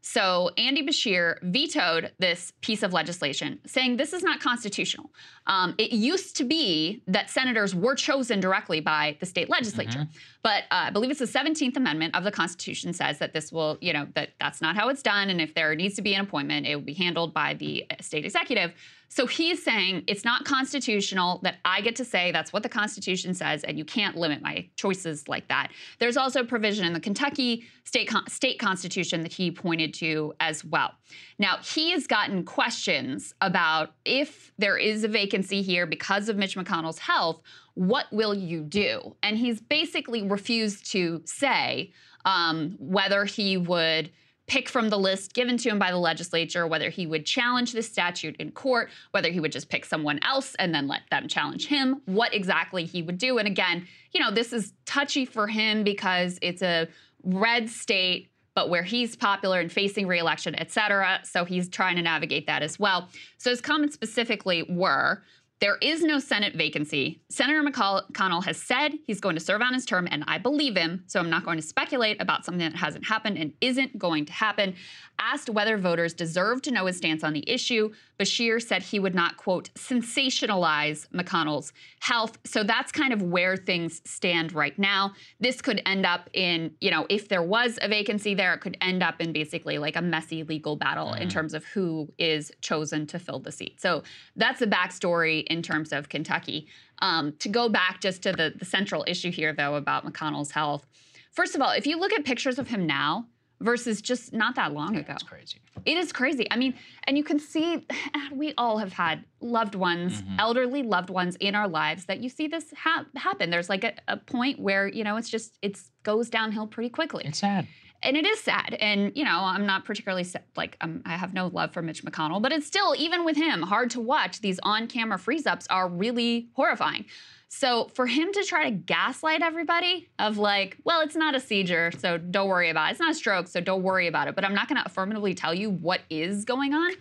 So Andy Beshear vetoed this piece of legislation, saying this is not constitutional. Um, it used to be that senators were chosen directly by the state legislature, Mm-hmm. but uh, I believe it's the 17th Amendment of the Constitution says that this will, you know, that that's not how it's done, and if there needs to be an appointment, it will be handled by the state executive. So he's saying it's not constitutional that I get to say that's what the Constitution says, and you can't limit my choices like that. There's also a provision in the Kentucky state con- state constitution that he pointed to as well. Now he has gotten questions about if there is a vacancy here because of Mitch McConnell's health, what will you do? And he's basically refused to say um, whether he would pick from the list given to him by the legislature, whether he would challenge this statute in court, whether he would just pick someone else and then let them challenge him, what exactly he would do. And again, you know, this is touchy for him because it's a red state but where he's popular and facing reelection, et cetera. So he's trying to navigate that as well. So his comments specifically were there is no Senate vacancy. Senator McConnell has said he's going to serve on his term, and I believe him. So I'm not going to speculate about something that hasn't happened and isn't going to happen. Asked whether voters deserve to know his stance on the issue, Beshear said he would not, quote, sensationalize McConnell's health. So that's kind of where things stand right now. This could end up in, you know, if there was a vacancy there, it could end up in basically like a messy legal battle in terms of who is chosen to fill the seat. So that's the backstory in terms of Kentucky. Um, to go back just to the, the central issue here, though, about McConnell's health. First of all, if you look at pictures of him now versus just not that long ago, It's crazy. it is crazy. I mean, and you can see we all have had loved ones, Mm-hmm. elderly loved ones in our lives that you see this ha- happen. There's like a, a point where, you know, it's just, it goes downhill pretty quickly. It's sad. And it is sad. And, you know, I'm not particularly like, um, I have no love for Mitch McConnell, but it's still, even with him, hard to watch. These on camera freeze ups are really horrifying. So for him to try to gaslight everybody of like, well, it's not a seizure, so don't worry about it. It's not a stroke, so don't worry about it. But I'm not going to affirmatively tell you what is going on.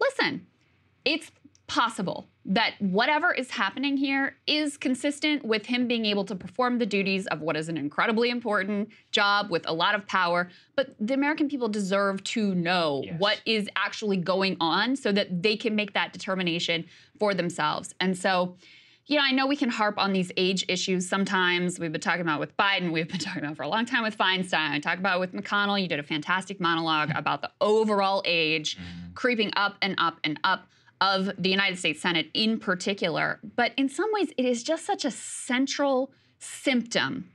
Listen, it's possible that whatever is happening here is consistent with him being able to perform the duties of what is an incredibly important job with a lot of power. But the American people deserve to know Yes. what is actually going on so that they can make that determination for themselves. And so, you know, I know we can harp on these age issues sometimes. We've been talking about with Biden. We've been talking about for a long time with Feinstein. I talk about it with McConnell. You did a fantastic monologue about the overall age mm-hmm. creeping up and up and up of the United States Senate in particular. But in some ways, it is just such a central symptom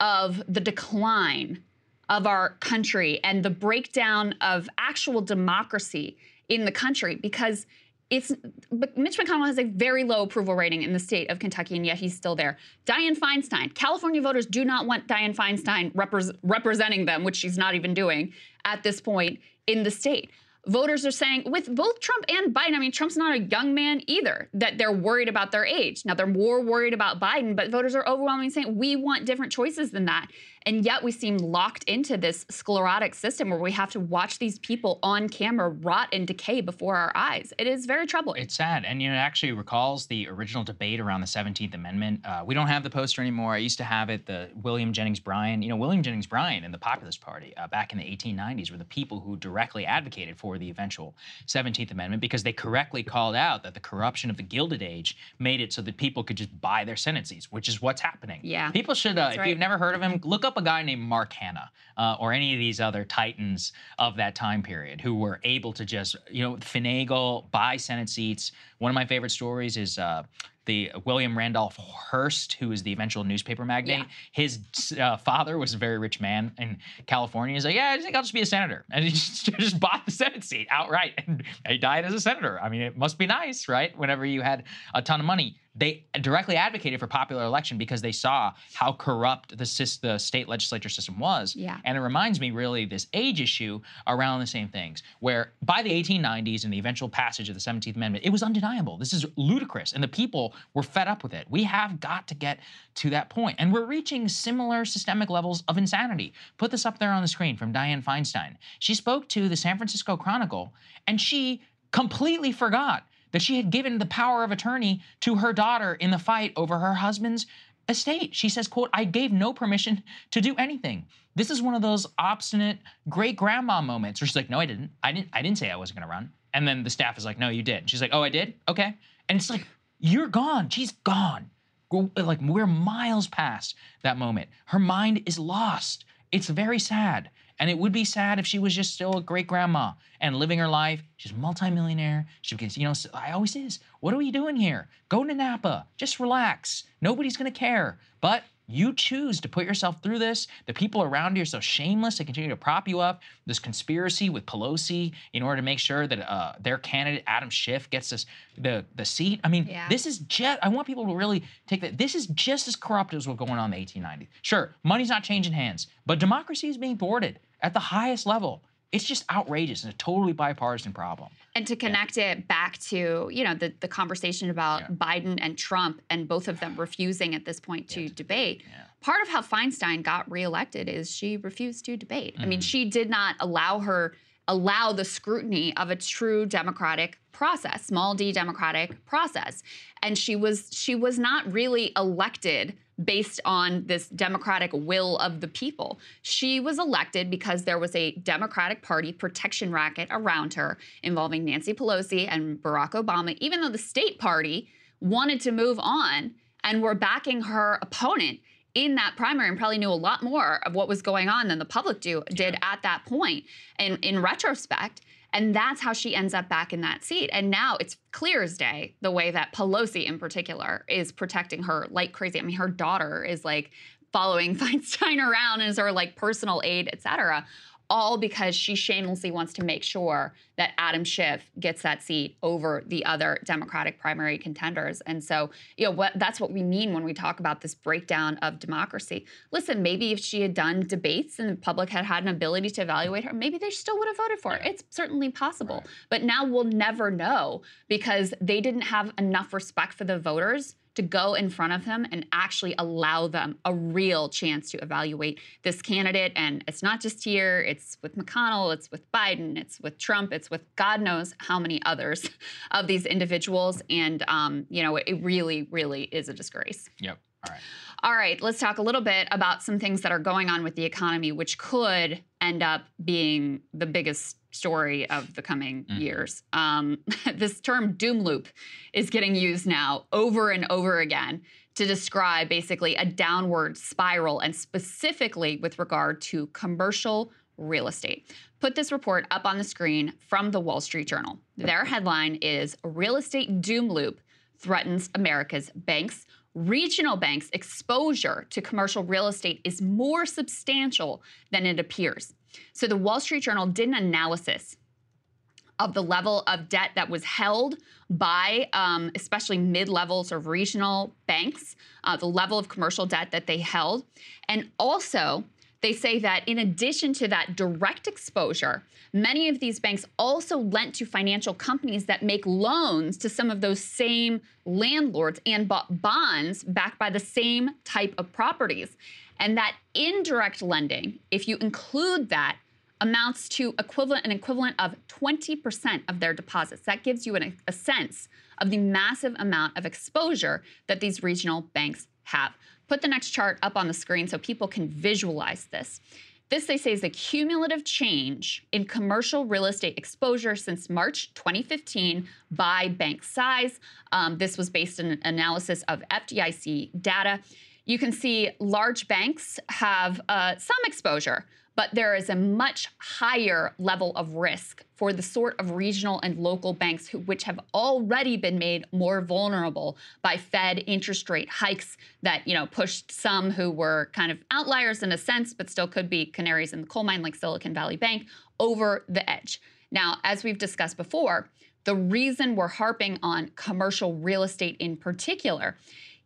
of the decline of our country and the breakdown of actual democracy in the country because it's Mitch McConnell has a very low approval rating in the state of Kentucky, and yet he's still there. Dianne Feinstein, California voters do not want Dianne Feinstein repres representing them, which she's not even doing at this point in the state. Voters are saying, with both Trump and Biden, I mean, Trump's not a young man either, that they're worried about their age. Now, they're more worried about Biden, but voters are overwhelmingly saying we want different choices than that. And yet we seem locked into this sclerotic system where we have to watch these people on camera rot and decay before our eyes. It is very troubling. It's sad, and you know, it actually recalls the original debate around the Seventeenth Amendment. Uh, we don't have the poster anymore. I used to have it. The William Jennings Bryan, you know, William Jennings Bryan and the Populist Party uh, back in the 1890s were the people who directly advocated for the eventual Seventeenth Amendment because they correctly called out that the corruption of the Gilded Age made it so that people could just buy their sentences, which is what's happening. Yeah. people should. Uh, if right. you've never heard of him, look up a guy named Mark Hanna uh, or any of these other titans of that time period who were able to just, you know, finagle, buy Senate seats. One of my favorite stories is uh, the William Randolph Hearst, who is the eventual newspaper magnate. Yeah. His uh, father was a very rich man in California. He's like, yeah, I think I'll just be a senator, and he just, just bought the Senate seat outright, and he died as a senator. I mean, it must be nice, right? Whenever you had a ton of money they directly advocated for popular election because they saw how corrupt the, the state legislature system was. Yeah. And it reminds me really this age issue around the same things, where by the 1890s and the eventual passage of the 17th Amendment, it was undeniable. This is ludicrous. And the people were fed up with it. We have got to get to that point. And we're reaching similar systemic levels of insanity. Put this up there on the screen from Dianne Feinstein. She spoke to the San Francisco Chronicle and she completely forgot that she had given the power of attorney to her daughter in the fight over her husband's estate. She says, quote, I gave no permission to do anything. This is one of those obstinate great grandma moments where she's like, no, I didn't. I didn't, I didn't say I wasn't gonna run. And then the staff is like, no, you did. She's like, oh, I did? Okay. And it's like, you're gone. She's gone. Like we're miles past that moment. Her mind is lost. It's very sad. And it would be sad if she was just still a great grandma and living her life. She's a multimillionaire. She gets, you know, I always is. What are we doing here? Go to Napa. Just relax. Nobody's gonna care. But you choose to put yourself through this. The people around you are so shameless. They continue to prop you up. This conspiracy with Pelosi in order to make sure that uh, their candidate Adam Schiff gets this the the seat. I mean, yeah. this is just. I want people to really take that. This is just as corrupt as what's going on in the 1890s. Sure, money's not changing hands, but democracy is being thwarted at the highest level. It's just outrageous and a totally bipartisan problem. And to connect yeah. it back to, you know, the, the conversation about yeah. Biden and Trump and both of them refusing at this point to debate. Yeah. Part of how Feinstein got reelected is she refused to debate. Mm-hmm. I mean, mm-hmm. she did not allow her allow the scrutiny of a true democratic process, small d democratic process. And she was she was not really elected based on this democratic will of the people. She was elected because there was a Democratic Party protection racket around her involving Nancy Pelosi and Barack Obama, even though the state party wanted to move on and were backing her opponent in that primary and probably knew a lot more of what was going on than the public do, did at that point. And in retrospect, and that's how she ends up back in that seat. And now it's clear as day the way that Pelosi, in particular, is protecting her like crazy. I mean, her daughter is like following Feinstein around as her like personal aide, et cetera all because she shamelessly wants to make sure that Adam Schiff gets that seat over the other Democratic primary contenders. And so, you know, what that's what we mean when we talk about this breakdown of democracy. Listen, maybe if she had done debates and the public had had an ability to evaluate her, maybe they still would have voted for her. It's certainly possible. Right. But now we'll never know because they didn't have enough respect for the voters to go in front of him and actually allow them a real chance to evaluate this candidate. And it's not just here, it's with McConnell, it's with Biden, it's with Trump, it's with God knows how many others of these individuals. And, um, you know, it really, really is a disgrace. Yep. All right. All right, let's talk a little bit about some things that are going on with the economy, which could end up being the biggest story of the coming mm-hmm. years. Um, this term doom loop is getting used now over and over again to describe basically a downward spiral, and specifically with regard to commercial real estate. Put this report up on the screen from the Wall Street Journal. Their headline is Real Estate Doom Loop Threatens America's Banks regional banks' exposure to commercial real estate is more substantial than it appears. So the Wall Street Journal did an analysis of the level of debt that was held by um, especially mid levels of regional banks, uh, the level of commercial debt that they held, and also they say that in addition to that direct exposure, many of these banks also lent to financial companies that make loans to some of those same landlords and bought bonds backed by the same type of properties. And that indirect lending, if you include that, amounts to equivalent an equivalent of 20% of their deposits. That gives you an, a sense of the massive amount of exposure that these regional banks have. Put the next chart up on the screen so people can visualize this. This, they say, is the cumulative change in commercial real estate exposure since March 2015 by bank size. Um, this was based on an analysis of FDIC data. You can see large banks have uh, some exposure, but there is a much higher level of risk for the sort of regional and local banks who, which have already been made more vulnerable by Fed interest rate hikes that you know pushed some who were kind of outliers in a sense, but still could be canaries in the coal mine like Silicon Valley Bank over the edge. Now, as we've discussed before, the reason we're harping on commercial real estate in particular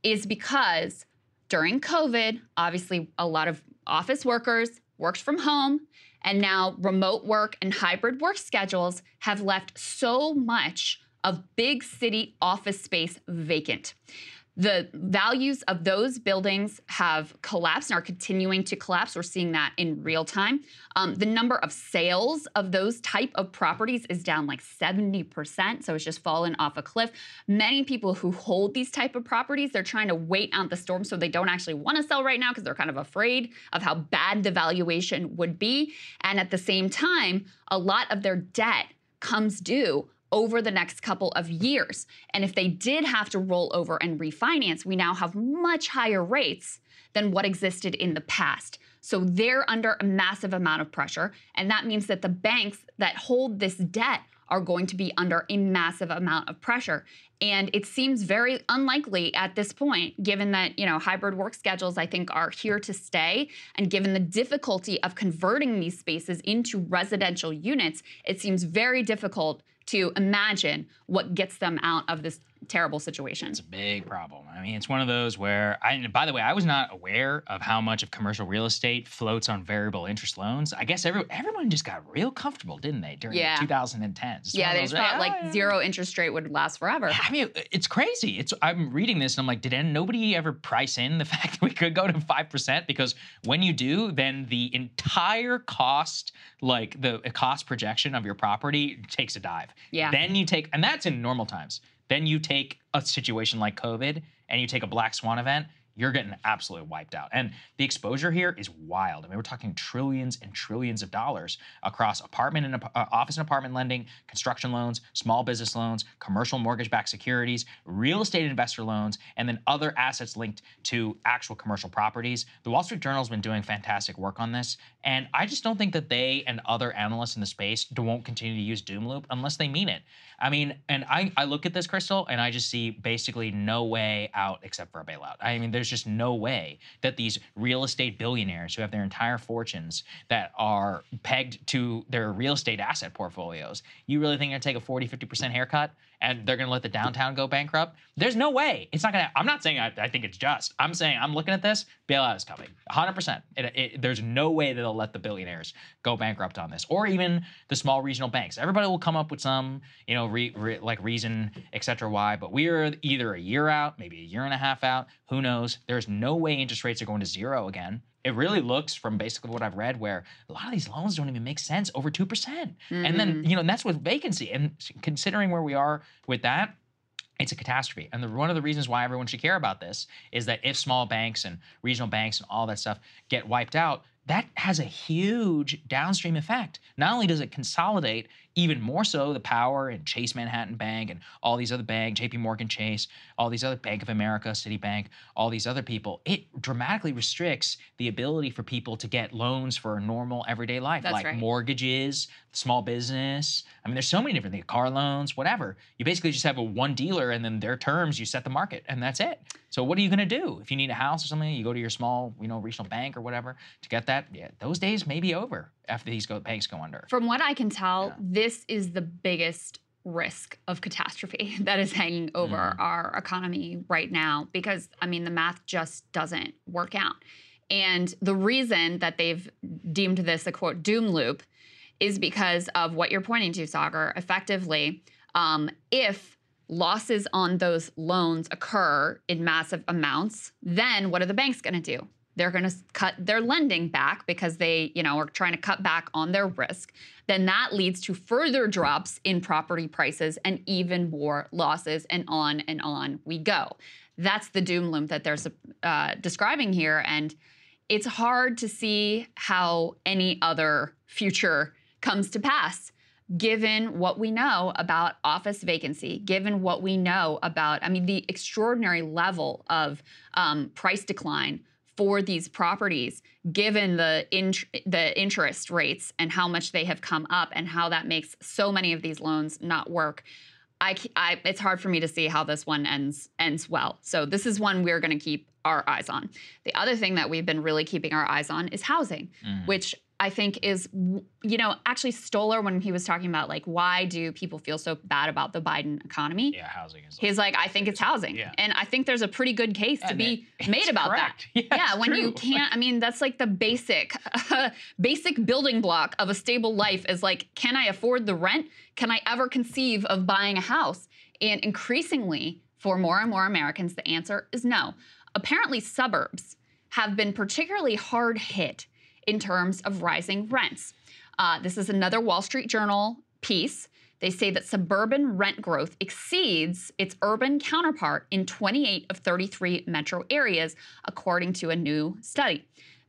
is because during COVID, obviously a lot of office workers worked from home, and now remote work and hybrid work schedules have left so much of big city office space vacant. The values of those buildings have collapsed and are continuing to collapse. We're seeing that in real time. Um, the number of sales of those type of properties is down like 70%. So it's just fallen off a cliff. Many people who hold these type of properties, they're trying to wait out the storm so they don't actually want to sell right now because they're kind of afraid of how bad the valuation would be. And at the same time, a lot of their debt comes due over the next couple of years. And if they did have to roll over and refinance, we now have much higher rates than what existed in the past. So they're under a massive amount of pressure. And that means that the banks that hold this debt are going to be under a massive amount of pressure. And it seems very unlikely at this point, given that, you know, hybrid work schedules, I think, are here to stay. And given the difficulty of converting these spaces into residential units, it seems very difficult to imagine what gets them out of this terrible situation. It's a big problem. I mean, it's one of those where I by the way, I was not aware of how much of commercial real estate floats on variable interest loans. I guess every, everyone just got real comfortable, didn't they, during Yeah. the 2010s? yeah, they those, just thought "Ah, like zero interest rate would last forever. I mean, it's crazy. It's I'm reading this and I'm like, did nobody ever price in the fact that we could go to five percent? Because when you do, then the entire cost, like the cost projection of your property, takes a dive. Yeah. Then you take, and that's in normal times. Then you take a situation like COVID and you take a black swan event. You're getting absolutely wiped out. And the exposure here is wild. I mean, we're talking trillions and trillions of dollars across apartment and uh, office and apartment lending, construction loans, small business loans, commercial mortgage-backed securities, real estate investor loans, and then other assets linked to actual commercial properties. The Wall Street Journal has been doing fantastic work on this, and I just don't think that they and other analysts in the space won't continue to use doom loop unless they mean it. I mean, and I, I look at this, Krystal, and I just see basically no way out except for a bailout. I mean, there's just no way that these real estate billionaires who have their entire fortunes that are pegged to their real estate asset portfolios, you really think they're gonna take a 40, 50% haircut and they're gonna let the downtown go bankrupt? There's no way. It's not gonna, I'm not saying I, I think it's just. I'm saying I'm looking at this, bailout is coming. 100%. It, it, there's no way that they'll let the billionaires go bankrupt on this or even the small regional banks. Everybody will come up with some, you know, re, re, like reason, et cetera, why, but we are either a year out, maybe a year and a half out, who knows? There's no way interest rates are going to zero again. It really looks from basically what I've read where a lot of these loans don't even make sense over 2%. And then, mm-hmm. you know, and that's with vacancy. And considering where we are with that, it's a catastrophe. And the, one of the reasons why everyone should care about this is that if small banks and regional banks and all that stuff get wiped out, that has a huge downstream effect. Not only does it consolidate even more so the power and Chase Manhattan Bank and all these other banks, JP Morgan Chase, all these other Bank of America, Citibank, all these other people, it dramatically restricts the ability for people to get loans for a normal everyday life, That's like right. mortgages, small business. I mean, there's so many different things, car loans, whatever. You basically just have a one dealer and then their terms, you set the market and that's it. So what are you going to do? If you need a house or something, you go to your small, you know, regional bank or whatever to get that. Yeah, those days may be over after these go, banks go under. From what I can tell, this is the biggest risk of catastrophe that is hanging over Mm-hmm. our economy right now because, I mean, the math just doesn't work out. And the reason that they've deemed this a quote doom loop is because of what you're pointing to, Saagar. Effectively, um, if losses on those loans occur in massive amounts, then what are the banks going to do? They're going to cut their lending back because they, you know, are trying to cut back on their risk. Then that leads to further drops in property prices and even more losses, and on and on we go. That's the doom loop that they're uh, describing here, and it's hard to see how any other future comes to pass given what we know about office vacancy, given what we know about, I mean, the extraordinary level of um, price decline for these properties, given the int- the interest rates and how much they have come up, and how that makes so many of these loans not work. I, I- it's hard for me to see how this one ends ends well. So this is one we're going to keep our eyes on. The other thing that we've been really keeping our eyes on is housing, mm. which I think is, you know, actually Stoller when he was talking about like why do people feel so bad about the Biden economy? Yeah, housing is. He's like, I think it's housing, Yeah. and I think there's a pretty good case to be it- made about correct. that. Yeah, it's when you can't. I mean, that's like the basic, basic building block of a stable life is like, can I afford the rent? Can I ever conceive of buying a house? And increasingly, For more and more Americans, the answer is no. Apparently, suburbs have been particularly hard hit in terms of rising rents. Uh, this is another Wall Street Journal piece. They say that suburban rent growth exceeds its urban counterpart in 28 of 33 metro areas, according to a new study.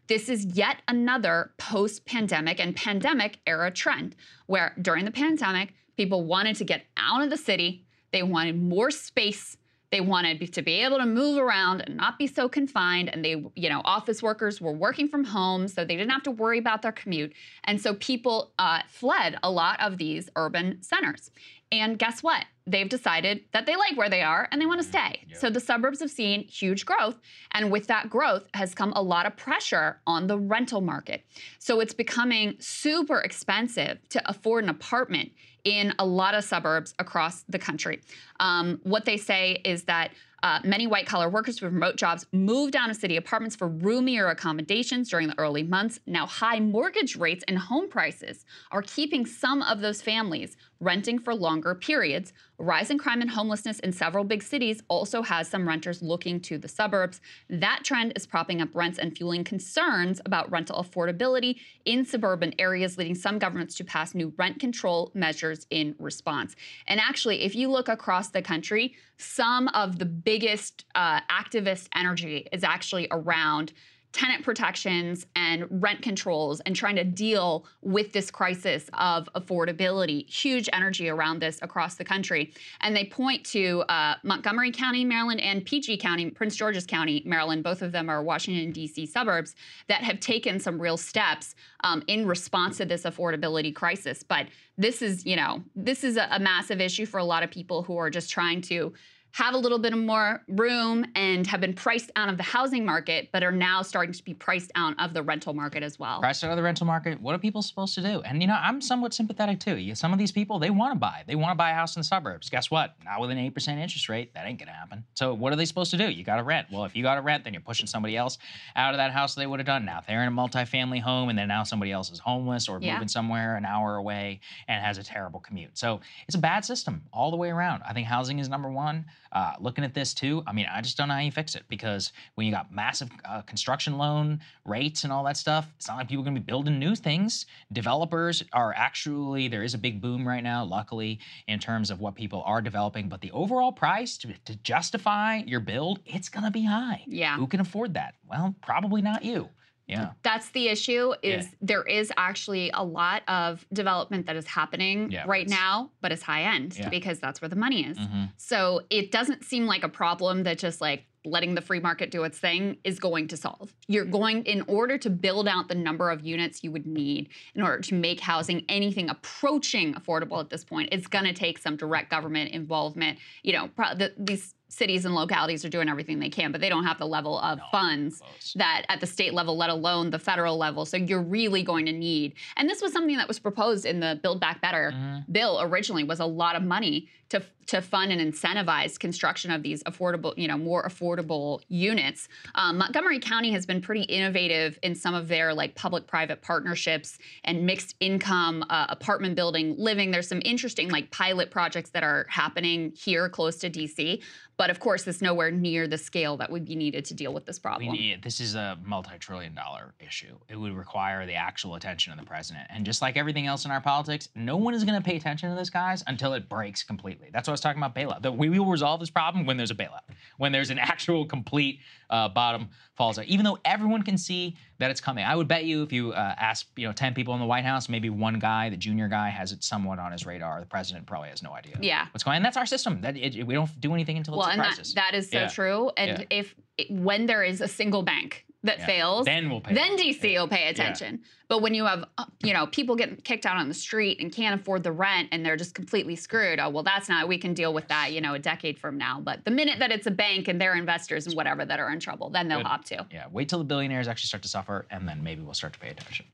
This is yet another post pandemic and pandemic era trend where during the pandemic, people wanted to get out of the city, they wanted more space. They wanted to be able to move around and not be so confined. And they, you know, office workers were working from home, so they didn't have to worry about their commute. And so people uh, fled a lot of these urban centers. And guess what? They've decided that they like where they are and they want to stay. Yep. So the suburbs have seen huge growth. And with that growth has come a lot of pressure on the rental market. So it's becoming super expensive to afford an apartment in a lot of suburbs across the country. Um, what they say is that uh, many white collar workers with remote jobs moved down to city apartments for roomier accommodations during the early months. Now, high mortgage rates and home prices are keeping some of those families renting for longer periods. Rising crime and homelessness in several big cities also has some renters looking to the suburbs. That trend is propping up rents and fueling concerns about rental affordability in suburban areas, leading some governments to pass new rent control measures in response. And actually, if you look across the country, some of the biggest uh, activist energy is actually around tenant protections and rent controls and trying to deal with this crisis of affordability. Huge energy around this across the country. And they point to uh, Montgomery County, Maryland, and PG County, Prince George's County, Maryland. Both of them are Washington, D.C. suburbs that have taken some real steps um, in response to this affordability crisis. But this is, you know, this is a, a massive issue for a lot of people who are just trying to have a little bit of more room and have been priced out of the housing market, but are now starting to be priced out of the rental market as well. Priced out of the rental market. What are people supposed to do? And you know, I'm somewhat sympathetic too. Some of these people, they want to buy. They want to buy a house in the suburbs. Guess what? Not with an eight percent interest rate. That ain't gonna happen. So what are they supposed to do? You got to rent. Well, if you got to rent, then you're pushing somebody else out of that house they would have done. Now if they're in a multifamily home and then now somebody else is homeless or yeah. moving somewhere an hour away and has a terrible commute. So it's a bad system all the way around. I think housing is number one. Uh, looking at this too, I mean, I just don't know how you fix it because when you got massive uh, construction loan rates and all that stuff, it's not like people are going to be building new things. Developers are actually, there is a big boom right now, luckily, in terms of what people are developing, but the overall price to, to justify your build, it's going to be high. Yeah. Who can afford that? Well, probably not you. Yeah. That's the issue is yeah. there is actually a lot of development that is happening yeah, right now, but it's high end yeah. because that's where the money is. Mm-hmm. So it doesn't seem like a problem that just like letting the free market do its thing is going to solve. You're going in order to build out the number of units you would need in order to make housing anything approaching affordable at this point, it's going to take some direct government involvement. You know, the, these cities and localities are doing everything they can, but they don't have the level of no, funds close. that at the state level, let alone the federal level. So you're really going to need. And this was something that was proposed in the Build Back Better mm-hmm. bill originally was a lot of money to to fund and incentivize construction of these affordable, you know, more affordable units. Um, Montgomery County has been pretty innovative in some of their like public-private partnerships and mixed income uh, apartment building living. There's some interesting like pilot projects that are happening here close to DC. But of course, it's nowhere near the scale that would be needed to deal with this problem. We need, this is a multi-trillion dollar issue. It would require the actual attention of the president. And just like everything else in our politics, no one is going to pay attention to this, guys, until it breaks completely. That's what I was talking about bailout. That we will resolve this problem when there's a bailout, when there's an actual complete uh, bottom falls out. Even though everyone can see that it's coming, I would bet you if you uh, ask you know ten people in the White House, maybe one guy, the junior guy, has it somewhat on his radar. The president probably has no idea. Yeah, what's going. on. And that's our system. That it, we don't do anything until well, it's a crisis. That, that is so yeah. true. And yeah. if when there is a single bank that yeah. fails, then we'll pay. Then DC will pay attention. Yeah. But when you have, uh, you know, people getting kicked out on the street and can't afford the rent and they're just completely screwed. Oh well, that's not. We can deal with that, you know, a decade from now. But the minute that it's a bank and their investors and whatever that are in trouble, then they'll Good. hop to. Yeah. Wait till the billionaires actually start to suffer, and then maybe we'll start to pay attention.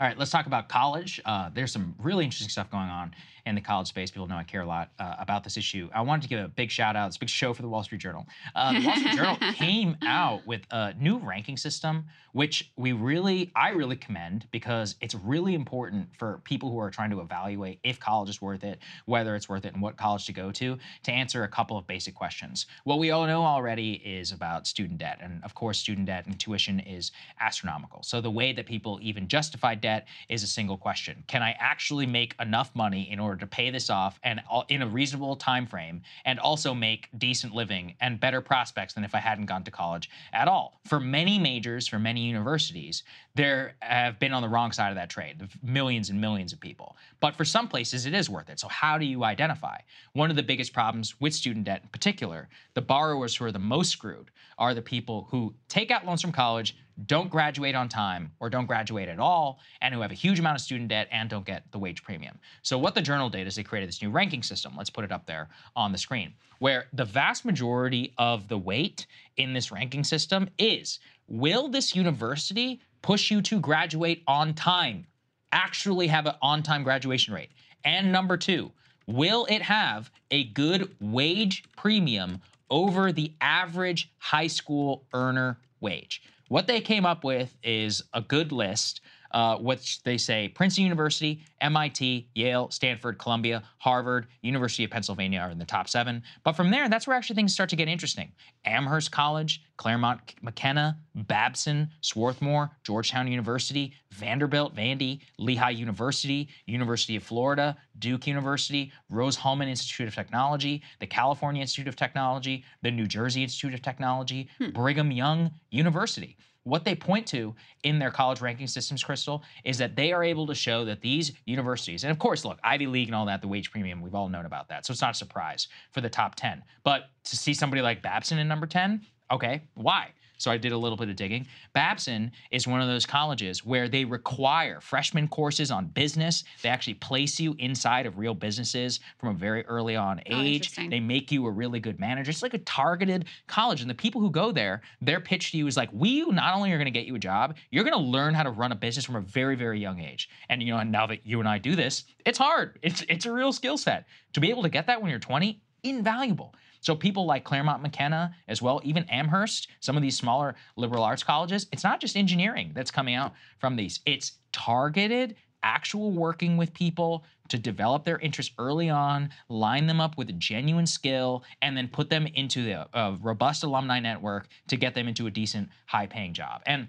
All right, let's talk about college. Uh, there's some really interesting stuff going on in the college space. People know I care a lot uh, about this issue. I wanted to give a big shout out. It's a big show for the Wall Street Journal. Uh, the Wall Street Journal came out with a new ranking system, which we really, I really commend because it's really important for people who are trying to evaluate if college is worth it, whether it's worth it, and what college to go to, to answer a couple of basic questions. What we all know already is about student debt, and of course, student debt and tuition is astronomical. So the way that people even justify debt is a single question: Can I actually make enough money in order to pay this off and in a reasonable time frame, and also make decent living and better prospects than if I hadn't gone to college at all? For many majors, for many universities, there have been on the wrong side of that trade, millions and millions of people. But for some places, it is worth it. So how do you identify? One of the biggest problems with student debt in particular, the borrowers who are the most screwed are the people who take out loans from college, don't graduate on time or don't graduate at all, and who have a huge amount of student debt and don't get the wage premium. So, what the journal did is they created this new ranking system. Let's put it up there on the screen, where the vast majority of the weight in this ranking system is will this university push you to graduate on time, actually have an on time graduation rate? And number two, will it have a good wage premium over the average high school earner wage? What they came up with is a good list, uh, which they say Princeton University, MIT, Yale, Stanford, Columbia, Harvard, University of Pennsylvania are in the top seven. But from there, that's where actually things start to get interesting. Amherst College, Claremont McKenna, Babson, Swarthmore, Georgetown University, Vanderbilt, Vandy, Lehigh University, University of Florida, Duke University, Rose-Hulman Institute of Technology, the California Institute of Technology, the New Jersey Institute of Technology, hmm. Brigham Young University. What they point to in their college ranking systems, Krystal, is that they are able to show that these universities, and of course, look, Ivy League and all that, the wage premium, we've all known about that. So it's not a surprise for the top 10. But to see somebody like Babson in number 10, okay, why? So I did a little bit of digging. Babson is one of those colleges where they require freshman courses on business. They actually place you inside of real businesses from a very early on oh, age. Oh, they make you a really good manager. It's like a targeted college. And the people who go there, their pitch to you is like, we not only are going to get you a job, you're going to learn how to run a business from a very, very young age. And you know, and now that you and I do this, it's hard. It's it's a real skill set. To be able to get that when you're 20, invaluable. So people like Claremont McKenna as well, even Amherst, some of these smaller liberal arts colleges, it's not just engineering that's coming out from these. It's targeted actual working with people to develop their interests early on, line them up with a genuine skill, and then put them into the, a robust alumni network to get them into a decent, high paying job. And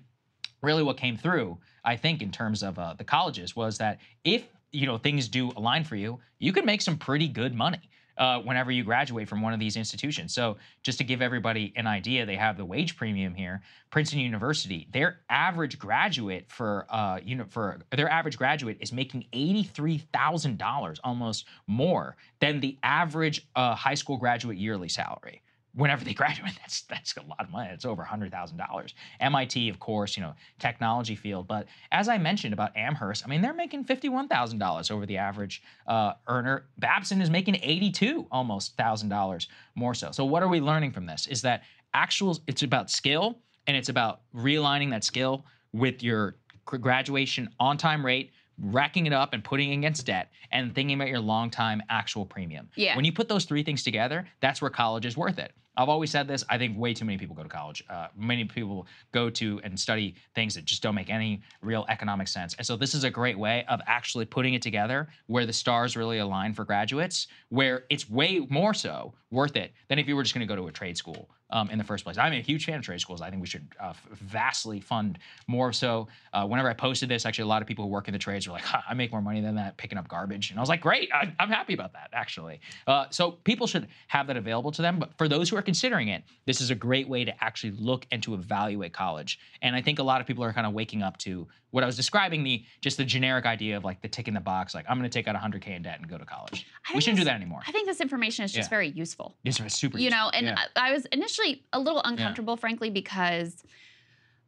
really, what came through, I think, in terms of uh, the colleges was that if you know things do align for you, you can make some pretty good money uh, whenever you graduate from one of these institutions. So, just to give everybody an idea, they have the wage premium here. Princeton University, their average graduate for uh, you know for their average graduate is making eighty three thousand dollars, almost more than the average uh, high school graduate yearly salary whenever they graduate. That's that's a lot of money. It's over hundred thousand dollars. MIT, of course, you know, technology field. But as I mentioned about Amherst, I mean, they're making fifty-one thousand dollars over the average uh, earner. Babson is making eighty-two, almost thousand dollars more so. So what are we learning from this? Is that actual? It's about skill, and it's about realigning that skill with your graduation on-time rate racking it up and putting it against debt and thinking about your long time actual premium. Yeah. When you put those three things together, that's where college is worth it. I've always said this. I think way too many people go to college. Uh, many people go to and study things that just don't make any real economic sense. And so this is a great way of actually putting it together where the stars really align for graduates, where it's way more so worth it than if you were just going to go to a trade school um, in the first place. I'm a huge fan of trade schools. I think we should uh, vastly fund more so. Uh, whenever I posted this, actually, a lot of people who work in the trades were like, I make more money than that picking up garbage. And I was like, great, I, am happy about that, actually. Uh, so people should have that available to them. But for those who are considering it, this is a great way to actually look and to evaluate college. And I think a lot of people are kind of waking up to what I was describing the just the generic idea of like the tick in the box, like I'm going to take out 100k in debt and go to college. We shouldn't do that anymore. I think this information is just yeah. very useful. It's super. You useful. know, and yeah. I, I, was initially a little uncomfortable, yeah. frankly, because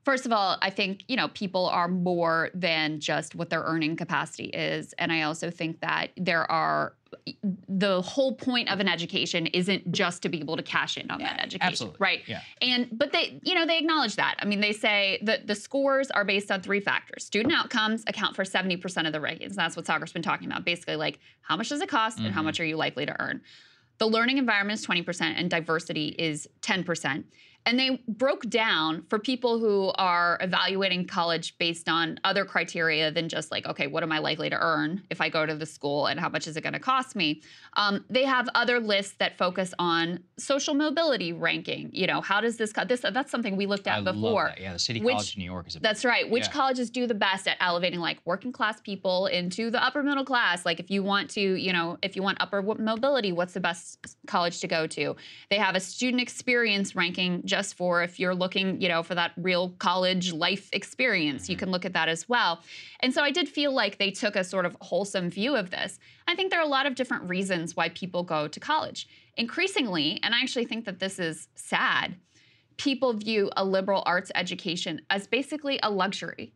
First of all, I think, you know, people are more than just what their earning capacity is. And I also think that there are the whole point of an education isn't just to be able to cash in on that education absolutely. right Yeah. and but they you know they acknowledge that i mean they say that the scores are based on three factors student outcomes account for 70% of the rankings that's what Saagar's been talking about basically like how much does it cost and how Mhm. much are you likely to earn the learning environment is 20% and diversity is 10%. And they broke down for people who are evaluating college based on other criteria than just like, okay, what am I likely to earn if I go to the school and how much is it going to cost me? Um, they have other lists that focus on social mobility ranking. You know, how does this, co- this that's something we looked at I love before. that. Yeah, the City Which- College of New York is a That's right. Which Yeah. colleges do the best at elevating like working class people into the upper middle class? Like if you want to, you know, if you want upper mobility, what's the best college to go to? They have a student experience ranking just for if you're looking, you know, for that real college life experience. You can look at that as well. And so I did feel like they took a sort of wholesome view of this. I think there are a lot of different reasons why people go to college. Increasingly, and I actually think that this is sad, people view a liberal arts education as basically a luxury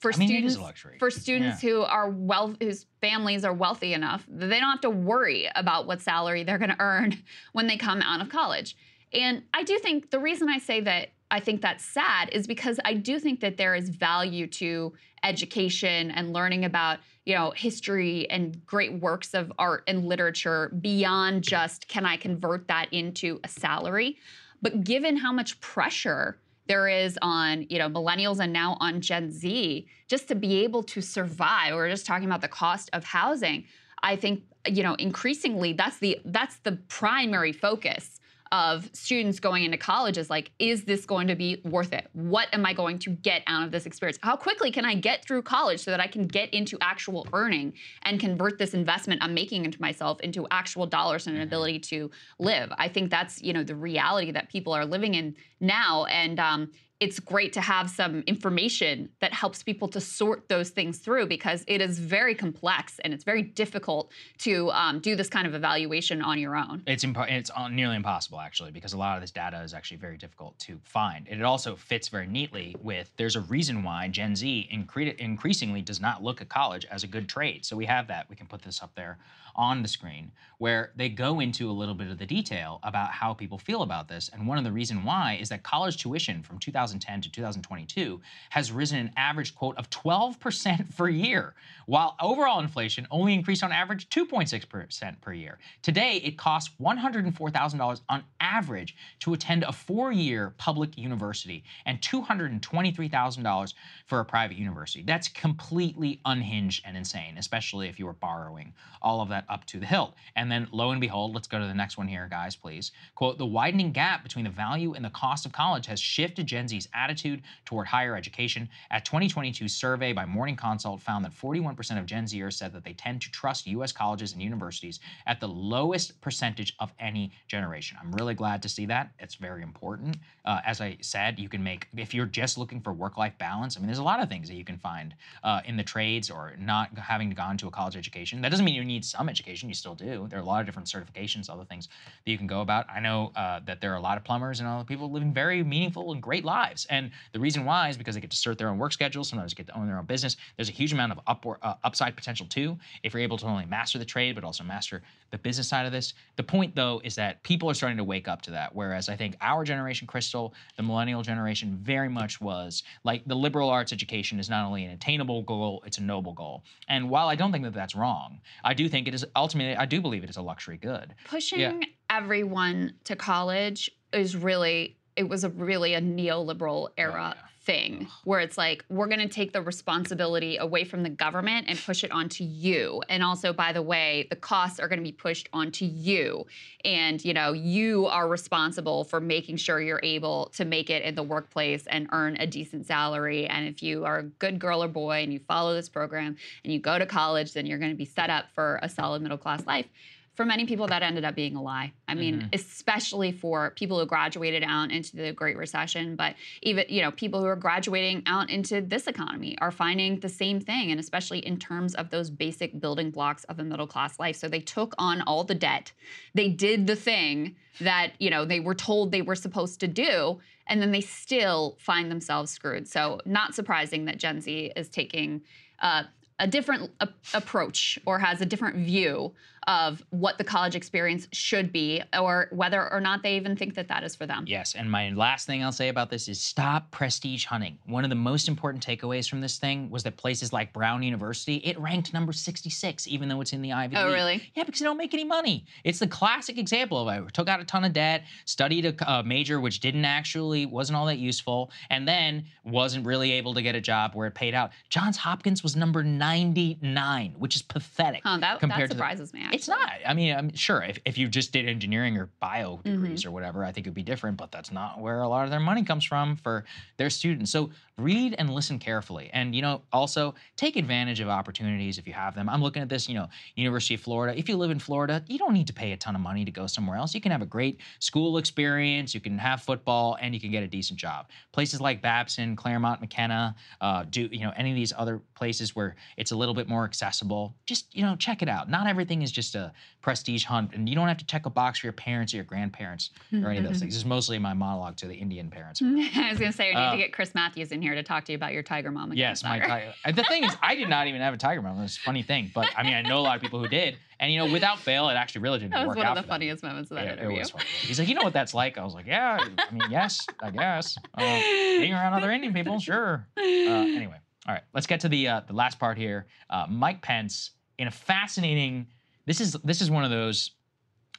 for Mm-hmm. I mean, students is a luxury. for students Yeah. who are well whose families are wealthy enough that they don't have to worry about what salary they're going to earn when they come out of college. And I do think the reason I say that I think that's sad is because I do think that there is value to education and learning about, you know, history and great works of art and literature beyond just can I convert that into a salary? But given how much pressure there is on you know millennials and now on gen z just to be able to survive we're just talking about the cost of housing i think you know increasingly that's the that's the primary focus of students going into college is like is this going to be worth it? What am i going to get out of this experience? How quickly can i get through college so that i can get into actual earning and convert this investment i'm making into myself into actual dollars and an ability to live? I think that's you know the reality that people are living in now. And um, it's great to have some information that helps people to sort those things through because it is very complex and it's very difficult to um, do this kind of evaluation on your own. It's impo- it's uh, nearly impossible actually because a lot of this data is actually very difficult to find. And it also fits very neatly with there's a reason why Gen Z incre- increasingly does not look at college as a good trade. So we have that. We can put this up there on the screen where they go into a little bit of the detail about how people feel about this. And one of the reason why is that college tuition from 2010 to 2022 has risen an average quote of 12% per year, while overall inflation only increased on average 2.6% per year. Today, it costs $104,000 on average to attend a four-year public university and $223,000 for a private university. That's completely unhinged and insane, especially if you were borrowing all of that up to the hilt. And then lo and behold, let's go to the next one here, guys, please. Quote, the widening gap between the value and the cost of college has shifted Gen Z's attitude toward higher education. A 2022 survey by Morning Consult found that 41% of Gen Zers said that they tend to trust U.S. colleges and universities at the lowest percentage of any generation. I'm really glad to see that. It's very important. Uh, as I said, you can make, if you're just looking for work life balance, I mean, there's a lot of things that you can find uh, in the trades or not having gone to a college education. That doesn't mean you need some education, you still do. There are a lot of different certifications, other things that you can go about. I know uh, that there are a lot of plumbers and other people living very meaningful and great lives. And the reason why is because they get to start their own work schedule, sometimes they get to own their own business. There's a huge amount of upward, uh, upside potential too, if you're able to not only master the trade, but also master the business side of this. The point though is that people are starting to wake up to that. Whereas I think our generation, Krystal, the millennial generation, very much was like the liberal arts education is not only an attainable goal, it's a noble goal. And while I don't think that that's wrong, I do think it is ultimately, I do believe it is a luxury good. Pushing Yeah. everyone to college is really, it was a really a neoliberal era oh, thing where it's like, we're going to take the responsibility away from the government and push it onto you. And also, by the way, the costs are going to be pushed onto you. And, you know, you are responsible for making sure you're able to make it in the workplace and earn a decent salary. And if you are a good girl or boy and you follow this program and you go to college, then you're going to be set up for a solid middle class life for many people that ended up being a lie. I mean, Mhm. especially for people who graduated out into the Great Recession, but even, you know, people who are graduating out into this economy are finding the same thing and especially in terms of those basic building blocks of a middle class life. So they took on all the debt. They did the thing that, you know, they were told they were supposed to do and then they still find themselves screwed. So not surprising that Gen Z is taking uh, a different a- approach or has a different view of what the college experience should be or whether or not they even think that that is for them. Yes, and my last thing I'll say about this is stop prestige hunting. One of the most important takeaways from this thing was that places like Brown University, it ranked number 66, even though it's in the Ivy Oh, League. really? Yeah, because they don't make any money. It's the classic example of I took out a ton of debt, studied a, a major which didn't actually wasn't all that useful, and then wasn't really able to get a job where it paid out. Johns Hopkins was number 99, which is pathetic Huh, that, that compared to the- surprises me. It's not. I mean, I'm sure if, if you just did engineering or bio Mm-hmm. degrees or whatever, I think it'd be different, but that's not where a lot of their money comes from for their students. So read and listen carefully. And, you know, also take advantage of opportunities if you have them. I'm looking at this, you know, University of Florida. If you live in Florida, you don't need to pay a ton of money to go somewhere else. You can have a great school experience, you can have football, and you can get a decent job. Places like Babson, Claremont, McKenna, uh, do, you know, any of these other places where it's a little bit more accessible, just, you know, check it out. Not everything is just a prestige hunt, and you don't have to check a box for your parents or your grandparents or any of those things. This is mostly my monologue to the Indian parents. I was going to say, we need Uh, to get Chris Matthews in here to talk to you about your tiger mom. Yes, my tiger. The thing is, I did not even have a tiger mom. It's a funny thing, but I mean, I know a lot of people who did, and you know, without fail, it actually really didn't work out. That was one of the for them. funniest moments of that Yeah, it interview. was funny. He's like, you know what that's like? I was like, yeah. I mean, yes, I guess. Uh, being around other Indian people, sure. Uh, anyway, all right. Let's get to the uh, the last part here. Uh, Mike Pence in a fascinating. This is this is one of those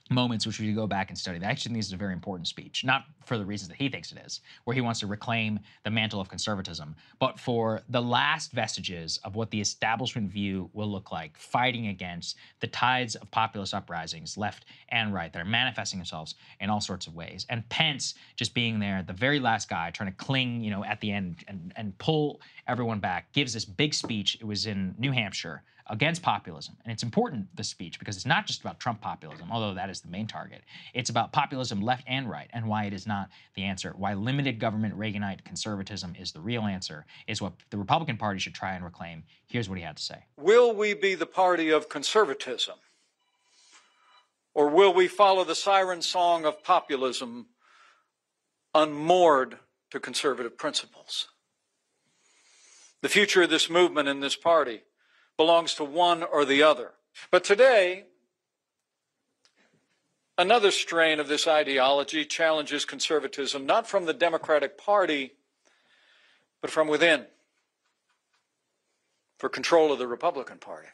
moments which we go back and study. I actually is a very important speech, not for the reasons that he thinks it is, where he wants to reclaim the mantle of conservatism, but for the last vestiges of what the establishment view will look like, fighting against the tides of populist uprisings, left and right, that are manifesting themselves in all sorts of ways. And Pence just being there, the very last guy, trying to cling, you know, at the end and, and pull everyone back, gives this big speech. It was in New Hampshire against populism. And it's important, the speech, because it's not just about Trump populism, although that is the main target. It's about populism left and right and why it is not the answer. Why limited government Reaganite conservatism is the real answer, is what the Republican Party should try and reclaim. Here's what he had to say. Will we be the party of conservatism? Or will we follow the siren song of populism unmoored to conservative principles? The future of this movement and this party belongs to one or the other. But today, another strain of this ideology challenges conservatism, not from the Democratic Party, but from within for control of the Republican Party.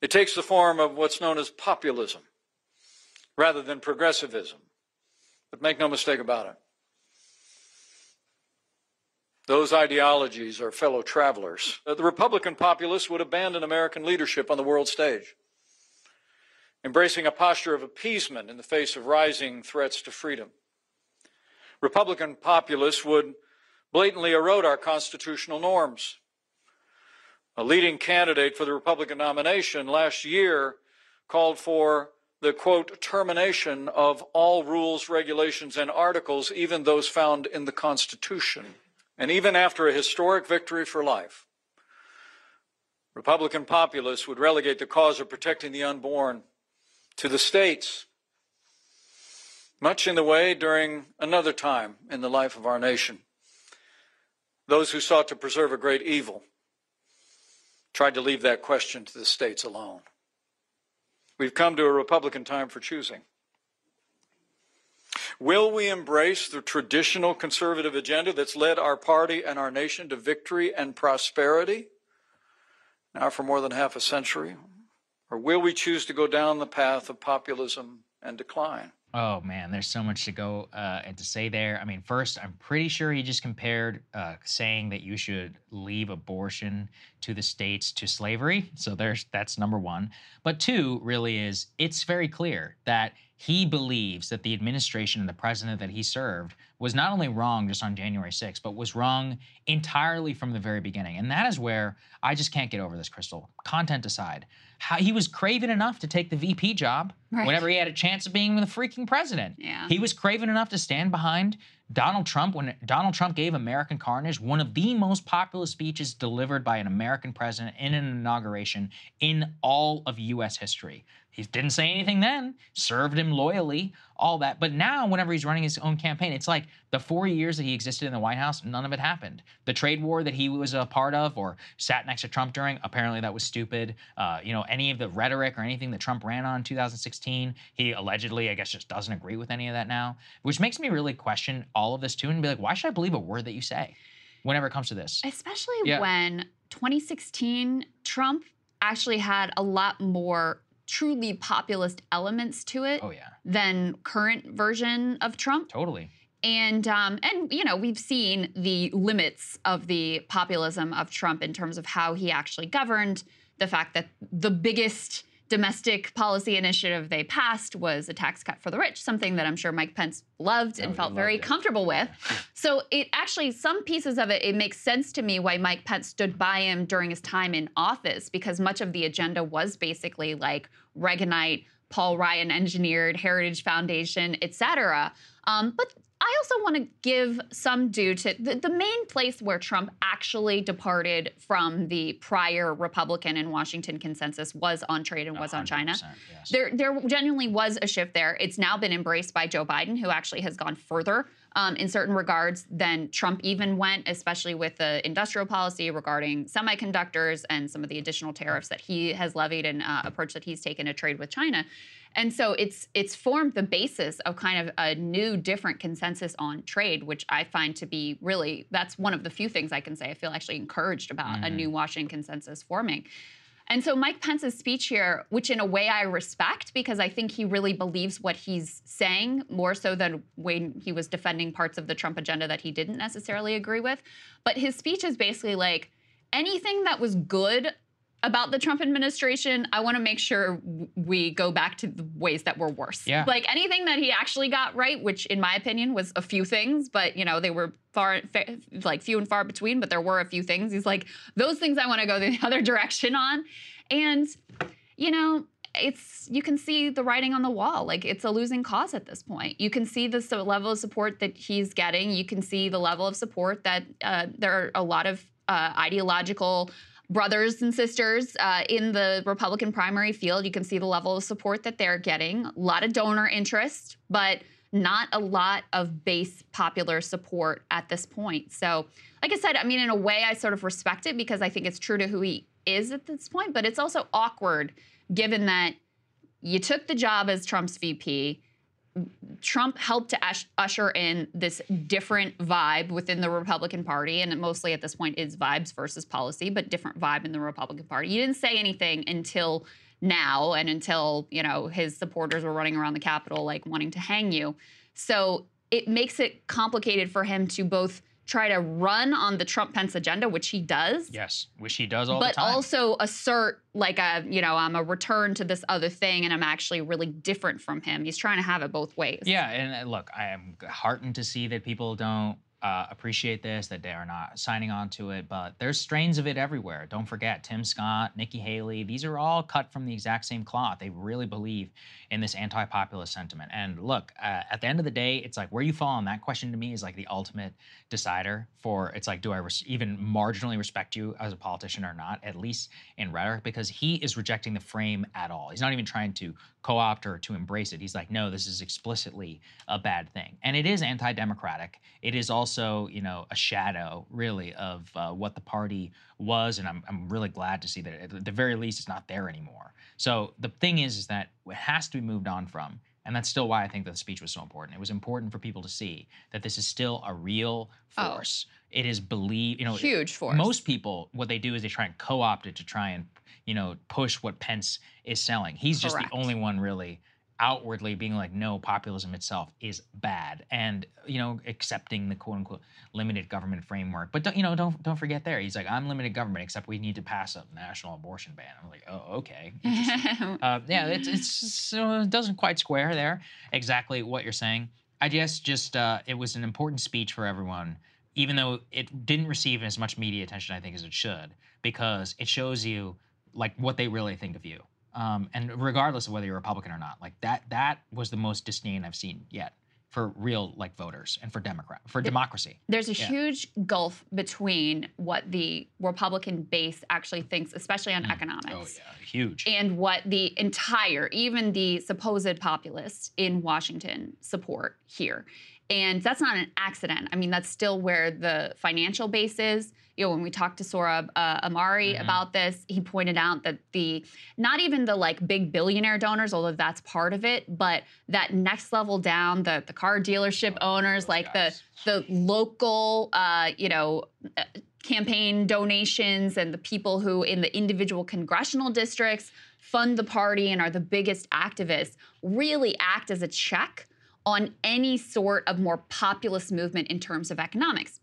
It takes the form of what's known as populism rather than progressivism. But make no mistake about it. Those ideologies are fellow travelers. Uh, The Republican populists would abandon American leadership on the world stage, embracing a posture of appeasement in the face of rising threats to freedom. Republican populists would blatantly erode our constitutional norms. A leading candidate for the Republican nomination last year called for the quote, termination of all rules, regulations, and articles, even those found in the Constitution. And even after a historic victory for life, Republican populists would relegate the cause of protecting the unborn to the states, much in the way during another time in the life of our nation. Those who sought to preserve a great evil tried to leave that question to the states alone. We've come to a Republican time for choosing. Will we embrace the traditional conservative agenda that's led our party and our nation to victory and prosperity now for more than half a century? Or will we choose to go down the path of populism and decline? Oh man, there's so much to go uh, and to say there. I mean, first, I'm pretty sure he just compared uh, saying that you should leave abortion to the states to slavery. So there's that's number one. But two, really is it's very clear that he believes that the administration and the president that he served was not only wrong just on January 6th, but was wrong entirely from the very beginning. And that is where I just can't get over this, Krystal. Content aside, how he was craven enough to take the VP job Right. whenever he had a chance of being the freaking president. Yeah. He was craven enough to stand behind Donald Trump when Donald Trump gave American Carnage one of the most popular speeches delivered by an American president in an inauguration in all of US history. He didn't say anything then, served him loyally, all that. But now, whenever he's running his own campaign, it's like the four years that he existed in the White House, none of it happened. The trade war that he was a part of or sat next to Trump during, apparently that was stupid. Uh, you know, any of the rhetoric or anything that Trump ran on in 2016, he allegedly, I guess, just doesn't agree with any of that now, which makes me really question all of this too and be like, why should I believe a word that you say whenever it comes to this? Especially Yeah. when 2016, Trump actually had a lot more truly populist elements to it Oh, yeah. than current version of Trump. Totally. And um, and you know we've seen the limits of the populism of Trump in terms of how he actually governed. The fact that the biggest domestic policy initiative they passed was a tax cut for the rich, something that I'm sure Mike Pence loved and felt very it. comfortable with. So it actually some pieces of it it makes sense to me why Mike Pence stood by him during his time in office because much of the agenda was basically like Reaganite, Paul Ryan engineered, Heritage Foundation, et cetera. Um, but I also want to give some due to the, the main place where Trump actually departed from the prior Republican and Washington consensus was on trade and was on China. yes. There, there genuinely was a shift there. It's now been embraced by Joe Biden, who actually has gone further um, in certain regards than Trump even went, especially with the industrial policy regarding semiconductors and some of the additional tariffs that he has levied and uh, approach that he's taken to trade with China. And so it's it's formed the basis of kind of a new, different consensus on trade, which I find to be really that's one of the few things I can say I feel actually encouraged about a new mm. Washington consensus forming. And so Mike Pence's speech here, which in a way I respect because I think he really believes what he's saying more so than when he was defending parts of the Trump agenda that he didn't necessarily agree with. But his speech is basically like anything that was good about the Trump administration, I want to make sure we go back to the ways that were worse. Yeah. Like anything that he actually got right, which in my opinion was a few things, but you know, they were far like few and far between, but there were a few things. He's like, those things I want to go the other direction on. And you know, it's you can see the writing on the wall. Like it's a losing cause at this point. You can see the so- level of support that he's getting. You can see the level of support that uh, there are a lot of uh, ideological brothers and sisters uh, in the Republican primary field. You can see the level of support that they're getting. A lot of donor interest, but not a lot of base popular support at this point. So, like I said, I mean, in a way, I sort of respect it because I think it's true to who he is at this point, but it's also awkward given that you took the job as Trump's VP. Trump helped to usher in this different vibe within the Republican Party, and mostly at this point is vibes versus policy, but different vibe in the Republican Party. You didn't say anything until now, and until you know his supporters were running around the Capitol like wanting to hang you. So it makes it complicated for him to both try to run on the Trump Pence agenda, which he does, Yes, which he does all the time. But also assert like a you know I'm a return to this other thing, and I'm actually really different from him. He's trying to have it both ways. Yeah, and uh, look, I am heartened to see that people don't uh, appreciate this, that they are not signing on to it, but there's strains of it everywhere. Don't forget Tim Scott, Nikki Haley, these are all cut from the exact same cloth. They really believe in this anti populist sentiment. And look, uh, at the end of the day, it's like where you fall on that question to me is like the ultimate decider for it's like, do I res- even marginally respect you as a politician or not, at least in rhetoric, because he is rejecting the frame at all. He's not even trying to co opt or to embrace it. He's like, no, this is explicitly a bad thing. And it is anti democratic. It is also, you know, a shadow really of uh, what the party was. And I'm, I'm really glad to see that at the very least it's not there anymore. So the thing is, is that it has to be moved on from. And that's still why I think that the speech was so important. It was important for people to see that this is still a real Oh. force. It is believe, you know, Huge force. Most people, what they do is they try and co-opt it to try and, you know, push what Pence is selling. He's just the only one really outwardly being like, no, populism itself is bad, and you know, accepting the quote unquote limited government framework. But don't, you know, don't don't forget there. He's like, I'm limited government, except we need to pass a national abortion ban. I'm like, oh, okay. uh, yeah, it's it's uh, it doesn't quite square there exactly what you're saying. I guess just uh, it was an important speech for everyone, even though it didn't receive as much media attention I think as it should, because it shows you like what they really think of you um, and regardless of whether you're Republican or not, like that that was the most disdain I've seen yet for real like voters and for Democrat for democracy. There's a Yeah. huge gulf between what the Republican base actually thinks, especially on economics. Oh yeah, huge. and what the entire, even the supposed populists in Washington support here. And that's not an accident. I mean, that's still where the financial base is. You know, when we talked to Sohrab uh, Ahmari about this, he pointed out that the not even the like big billionaire donors, although that's part of it, but that next level down, the the car dealership owners, like the the local, uh, you know, uh, campaign donations and the people who in the individual congressional districts fund the party and are the biggest activists really act as a check on any sort of more populist movement in terms of economics.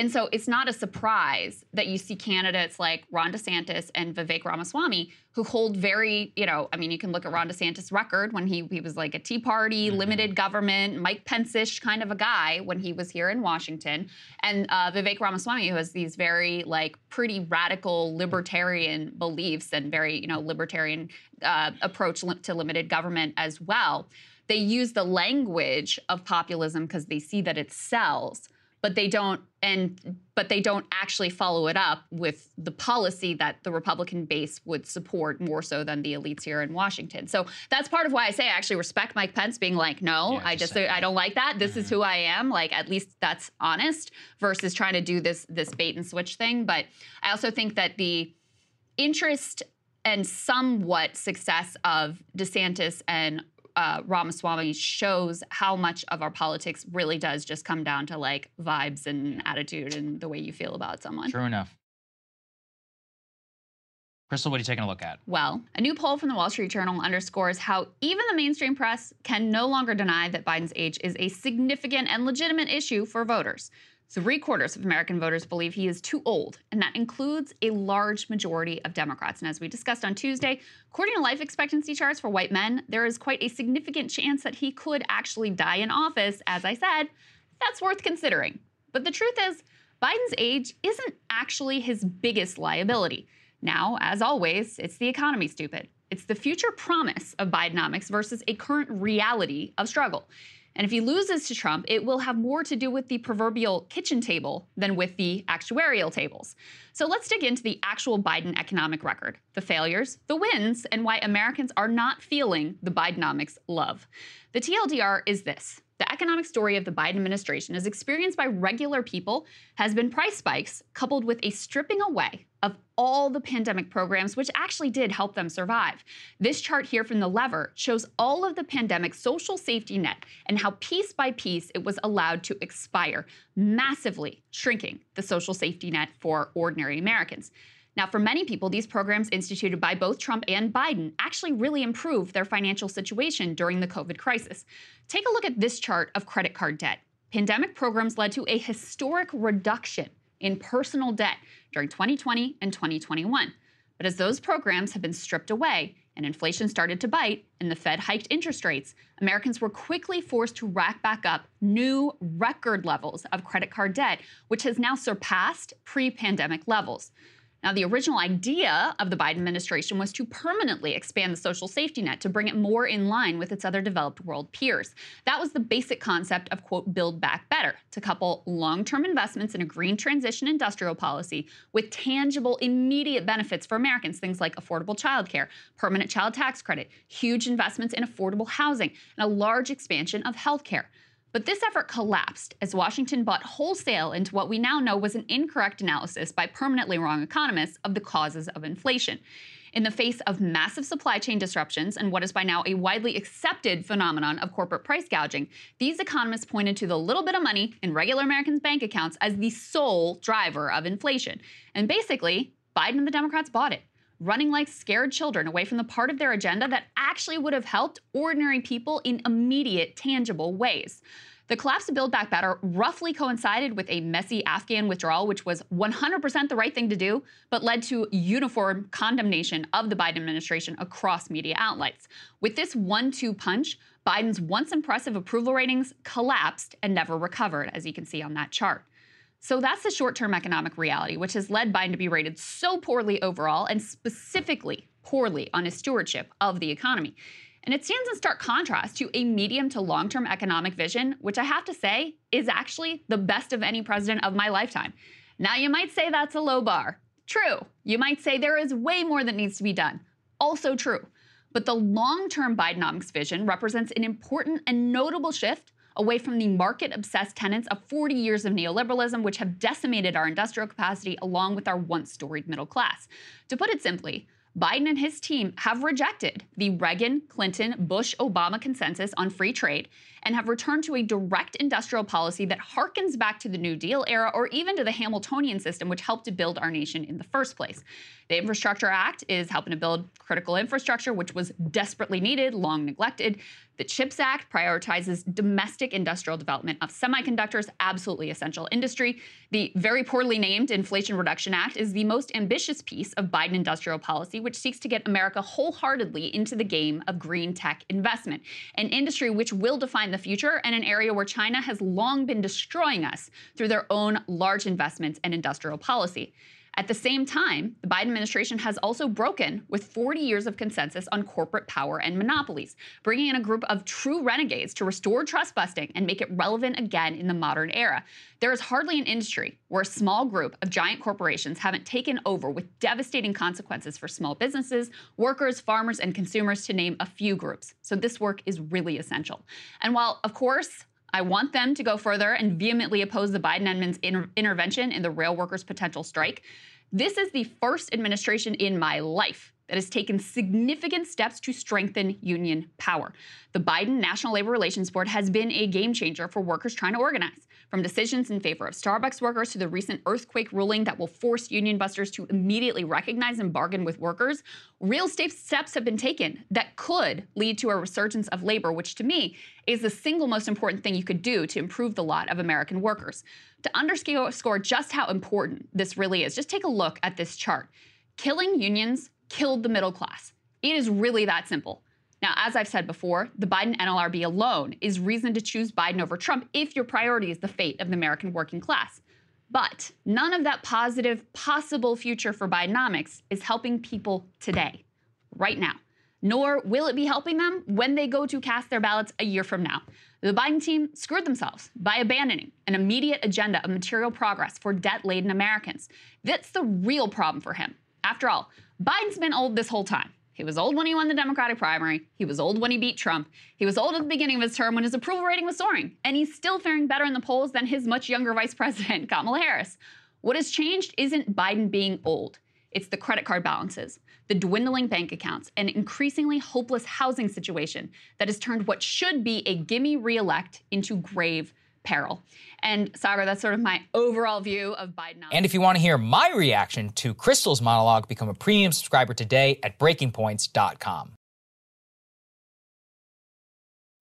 And so it's not a surprise that you see candidates like Ron DeSantis and Vivek Ramaswamy who hold very, you know, I mean, you can look at Ron DeSantis' record when he, he was like a Tea Party, limited government, Mike Pence-ish kind of a guy when he was here in Washington. And uh, Vivek Ramaswamy, who has these very like pretty radical libertarian beliefs and very, you know, libertarian uh, approach li- to limited government as well they use the language of populism because they see that it sells but they don't and but they don't actually follow it up with the policy that the republican base would support more so than the elites here in washington. So that's part of why i say i actually respect mike pence being like no i just i don't like that. This is mm-hmm. who i am. Like at least that's honest versus trying to do this this bait and switch thing. But i also think that the interest and somewhat success of DeSantis and uh, Ramaswamy shows how much of our politics really does just come down to like vibes and attitude and the way you feel about someone. True enough. Krystal, what are you taking a look at? Well, a new poll from the Wall Street Journal underscores how even the mainstream press can no longer deny that Biden's age is a significant and legitimate issue for voters. Three quarters of American voters believe he is too old, and that includes a large majority of Democrats. And as we discussed on Tuesday, according to life expectancy charts for white men, there is quite a significant chance that he could actually die in office. As I said, that's worth considering. But the truth is, Biden's age isn't actually his biggest liability. Now, as always, it's the economy, stupid. It's the future promise of Bidenomics versus a current reality of struggle. And if he loses to Trump, it will have more to do with the proverbial kitchen table than with the actuarial tables. So let's dig into the actual Biden economic record, the failures, the wins, and why Americans are not feeling the Bidenomics love. The TLDR is this. The economic story of the Biden administration, as experienced by regular people, has been price spikes coupled with a stripping away of all the pandemic programs, which actually did help them survive. This chart here from the lever shows all of the pandemic social safety net and how piece by piece it was allowed to expire, massively shrinking the social safety net for ordinary Americans. Now, for many people, these programs instituted by both Trump and Biden actually really improved their financial situation during the COVID crisis. Take a look at this chart of credit card debt. Pandemic programs led to a historic reduction in personal debt during 2020 and 2021. But as those programs have been stripped away and inflation started to bite and the Fed hiked interest rates, Americans were quickly forced to rack back up new record levels of credit card debt, which has now surpassed pre pandemic levels. Now, the original idea of the Biden administration was to permanently expand the social safety net to bring it more in line with its other developed world peers. That was the basic concept of, quote, build back better, to couple long term investments in a green transition industrial policy with tangible, immediate benefits for Americans, things like affordable childcare, permanent child tax credit, huge investments in affordable housing, and a large expansion of healthcare. But this effort collapsed as Washington bought wholesale into what we now know was an incorrect analysis by permanently wrong economists of the causes of inflation. In the face of massive supply chain disruptions and what is by now a widely accepted phenomenon of corporate price gouging, these economists pointed to the little bit of money in regular Americans' bank accounts as the sole driver of inflation. And basically, Biden and the Democrats bought it. Running like scared children away from the part of their agenda that actually would have helped ordinary people in immediate, tangible ways. The collapse of Build Back Better roughly coincided with a messy Afghan withdrawal, which was 100% the right thing to do, but led to uniform condemnation of the Biden administration across media outlets. With this one two punch, Biden's once impressive approval ratings collapsed and never recovered, as you can see on that chart. So that's the short term economic reality, which has led Biden to be rated so poorly overall and specifically poorly on his stewardship of the economy. And it stands in stark contrast to a medium to long term economic vision, which I have to say is actually the best of any president of my lifetime. Now, you might say that's a low bar. True. You might say there is way more that needs to be done. Also true. But the long term Bidenomics vision represents an important and notable shift away from the market obsessed tenets of 40 years of neoliberalism, which have decimated our industrial capacity along with our once storied middle class. To put it simply, Biden and his team have rejected the Reagan, Clinton, Bush, Obama consensus on free trade and have returned to a direct industrial policy that harkens back to the New Deal era or even to the Hamiltonian system, which helped to build our nation in the first place. The Infrastructure Act is helping to build critical infrastructure, which was desperately needed, long neglected. The CHIPS Act prioritizes domestic industrial development of semiconductors, absolutely essential industry. The very poorly named Inflation Reduction Act is the most ambitious piece of Biden industrial policy, which seeks to get America wholeheartedly into the game of green tech investment, an industry which will define the future and an area where China has long been destroying us through their own large investments and industrial policy. At the same time, the Biden administration has also broken with 40 years of consensus on corporate power and monopolies, bringing in a group of true renegades to restore trust busting and make it relevant again in the modern era. There is hardly an industry where a small group of giant corporations haven't taken over with devastating consequences for small businesses, workers, farmers, and consumers, to name a few groups. So this work is really essential. And while, of course, I want them to go further and vehemently oppose the Biden admin's inter- intervention in the rail workers' potential strike. This is the first administration in my life that has taken significant steps to strengthen union power. The Biden National Labor Relations Board has been a game changer for workers trying to organize. From decisions in favor of Starbucks workers to the recent earthquake ruling that will force union busters to immediately recognize and bargain with workers, real steps have been taken that could lead to a resurgence of labor, which to me is the single most important thing you could do to improve the lot of American workers. To underscore just how important this really is, just take a look at this chart. Killing unions killed the middle class. It is really that simple. Now, as I've said before, the Biden NLRB alone is reason to choose Biden over Trump if your priority is the fate of the American working class. But none of that positive, possible future for Bidenomics is helping people today, right now. Nor will it be helping them when they go to cast their ballots a year from now. The Biden team screwed themselves by abandoning an immediate agenda of material progress for debt laden Americans. That's the real problem for him. After all, Biden's been old this whole time. He was old when he won the Democratic primary. He was old when he beat Trump. He was old at the beginning of his term when his approval rating was soaring. And he's still faring better in the polls than his much younger vice president, Kamala Harris. What has changed isn't Biden being old. It's the credit card balances, the dwindling bank accounts, an increasingly hopeless housing situation that has turned what should be a gimme reelect into grave peril. And Saagar, that's sort of my overall view of Biden. And if you want to hear my reaction to Krystal's monologue, become a premium subscriber today at breakingpoints.com.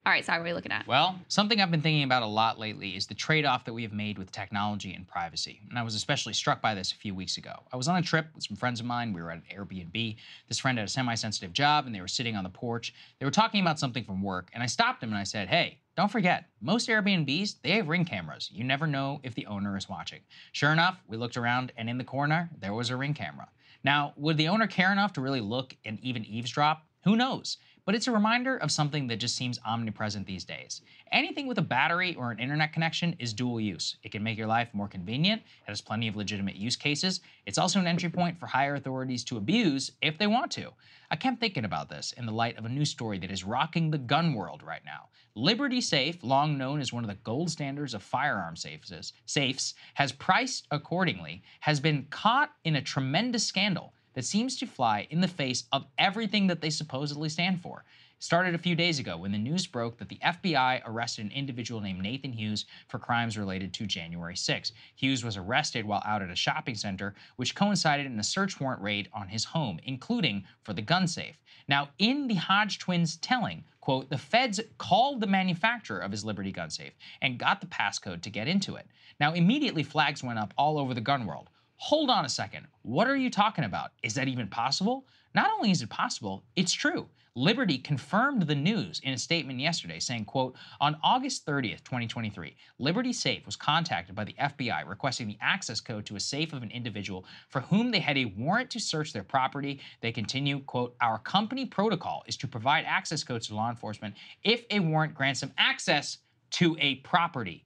All right, sorry, what are we looking at? Well, something I've been thinking about a lot lately is the trade off that we have made with technology and privacy. And I was especially struck by this a few weeks ago. I was on a trip with some friends of mine. We were at an Airbnb. This friend had a semi sensitive job, and they were sitting on the porch. They were talking about something from work, and I stopped him and I said, Hey, don't forget, most Airbnbs, they have ring cameras. You never know if the owner is watching. Sure enough, we looked around, and in the corner, there was a ring camera. Now, would the owner care enough to really look and even eavesdrop? Who knows? But it's a reminder of something that just seems omnipresent these days. Anything with a battery or an internet connection is dual use. It can make your life more convenient, it has plenty of legitimate use cases. It's also an entry point for higher authorities to abuse if they want to. I kept thinking about this in the light of a news story that is rocking the gun world right now. Liberty Safe, long known as one of the gold standards of firearm safes, safes has priced accordingly, has been caught in a tremendous scandal that seems to fly in the face of everything that they supposedly stand for. started a few days ago when the news broke that the FBI arrested an individual named Nathan Hughes for crimes related to January 6. Hughes was arrested while out at a shopping center, which coincided in a search warrant raid on his home, including for the gun safe. Now, in the Hodge twins' telling, quote, the feds called the manufacturer of his Liberty gun safe and got the passcode to get into it. Now, immediately flags went up all over the gun world. Hold on a second. What are you talking about? Is that even possible? Not only is it possible, it's true. Liberty confirmed the news in a statement yesterday saying, quote, on August 30th, 2023, Liberty Safe was contacted by the FBI requesting the access code to a safe of an individual for whom they had a warrant to search their property. They continue, quote, our company protocol is to provide access codes to law enforcement if a warrant grants them access to a property.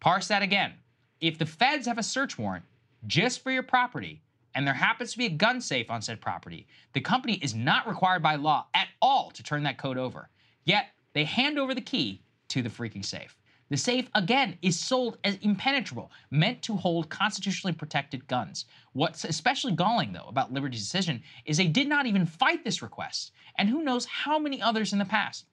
Parse that again. If the feds have a search warrant just for your property, and there happens to be a gun safe on said property, the company is not required by law at all to turn that code over. Yet, they hand over the key to the freaking safe. The safe, again, is sold as impenetrable, meant to hold constitutionally protected guns. What's especially galling, though, about Liberty's decision is they did not even fight this request, and who knows how many others in the past.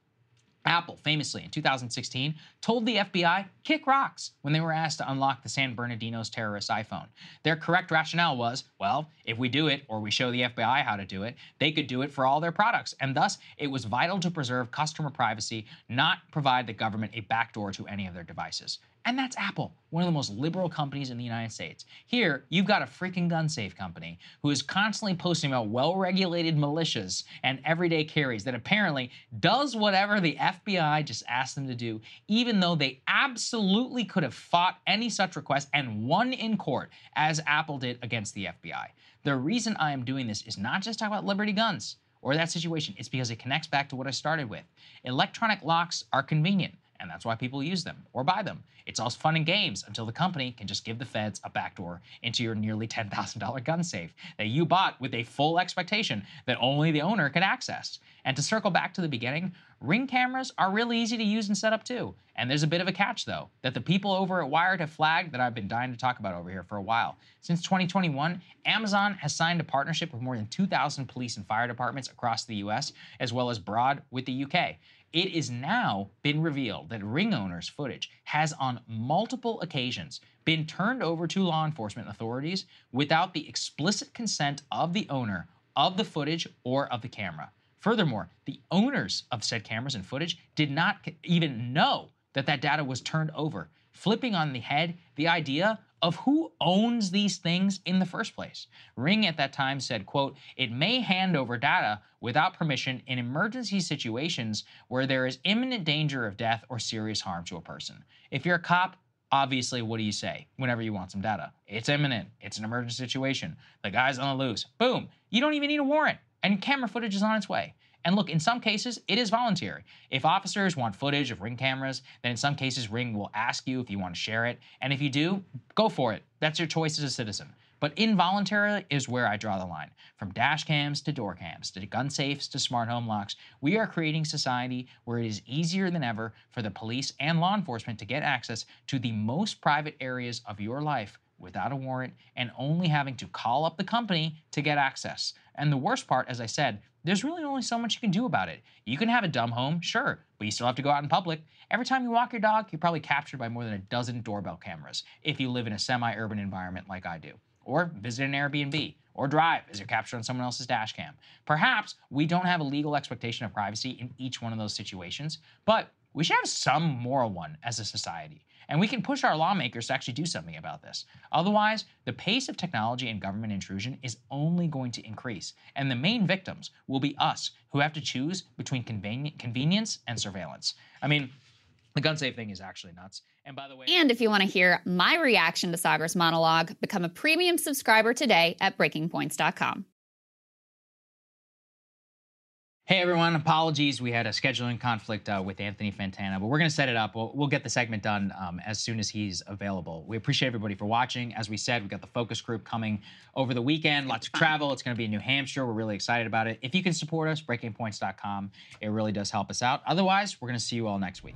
Apple, famously in 2016, told the FBI, kick rocks, when they were asked to unlock the San Bernardino's terrorist iPhone. Their correct rationale was, well, if we do it, or we show the FBI how to do it, they could do it for all their products, and thus it was vital to preserve customer privacy, not provide the government a backdoor to any of their devices. And that's Apple, one of the most liberal companies in the United States. Here, you've got a freaking gun safe company who is constantly posting about well regulated militias and everyday carries that apparently does whatever the FBI just asked them to do, even though they absolutely could have fought any such request and won in court, as Apple did against the FBI. The reason I am doing this is not just talk about Liberty Guns or that situation, it's because it connects back to what I started with. Electronic locks are convenient and that's why people use them or buy them. It's all fun and games until the company can just give the feds a backdoor into your nearly $10,000 gun safe that you bought with a full expectation that only the owner could access. And to circle back to the beginning, ring cameras are really easy to use and set up too. And there's a bit of a catch though, that the people over at Wired have flagged that I've been dying to talk about over here for a while. Since 2021, Amazon has signed a partnership with more than 2,000 police and fire departments across the US, as well as broad with the UK. It is now been revealed that ring owners' footage has on multiple occasions been turned over to law enforcement authorities without the explicit consent of the owner of the footage or of the camera. Furthermore, the owners of said cameras and footage did not even know that that data was turned over, flipping on the head the idea of who owns these things in the first place. Ring at that time said, quote, it may hand over data without permission in emergency situations where there is imminent danger of death or serious harm to a person. If you're a cop, obviously, what do you say whenever you want some data? It's imminent. It's an emergency situation. The guy's on the loose. Boom. You don't even need a warrant, and camera footage is on its way. And look, in some cases, it is voluntary. If officers want footage of ring cameras, then in some cases, Ring will ask you if you want to share it. And if you do, go for it. That's your choice as a citizen. But involuntary is where I draw the line. From dash cams to door cams, to gun safes to smart home locks, we are creating society where it is easier than ever for the police and law enforcement to get access to the most private areas of your life without a warrant and only having to call up the company to get access. And the worst part, as I said, there's really only so much you can do about it. You can have a dumb home, sure, but you still have to go out in public. Every time you walk your dog, you're probably captured by more than a dozen doorbell cameras if you live in a semi urban environment like I do. Or visit an Airbnb, or drive as you're captured on someone else's dash cam. Perhaps we don't have a legal expectation of privacy in each one of those situations, but we should have some moral one as a society. And we can push our lawmakers to actually do something about this. Otherwise, the pace of technology and government intrusion is only going to increase. And the main victims will be us, who have to choose between conveni- convenience and surveillance. I mean, the gun safe thing is actually nuts. And by the way, And if you want to hear my reaction to Saagar's monologue, become a premium subscriber today at breakingpoints.com. Hey everyone, apologies. We had a scheduling conflict uh, with Anthony Fantano, but we're going to set it up. We'll, we'll get the segment done um, as soon as he's available. We appreciate everybody for watching. As we said, we've got the focus group coming over the weekend. Lots of travel. It's going to be in New Hampshire. We're really excited about it. If you can support us, breakingpoints.com, it really does help us out. Otherwise, we're going to see you all next week.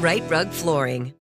Rite Rug Flooring.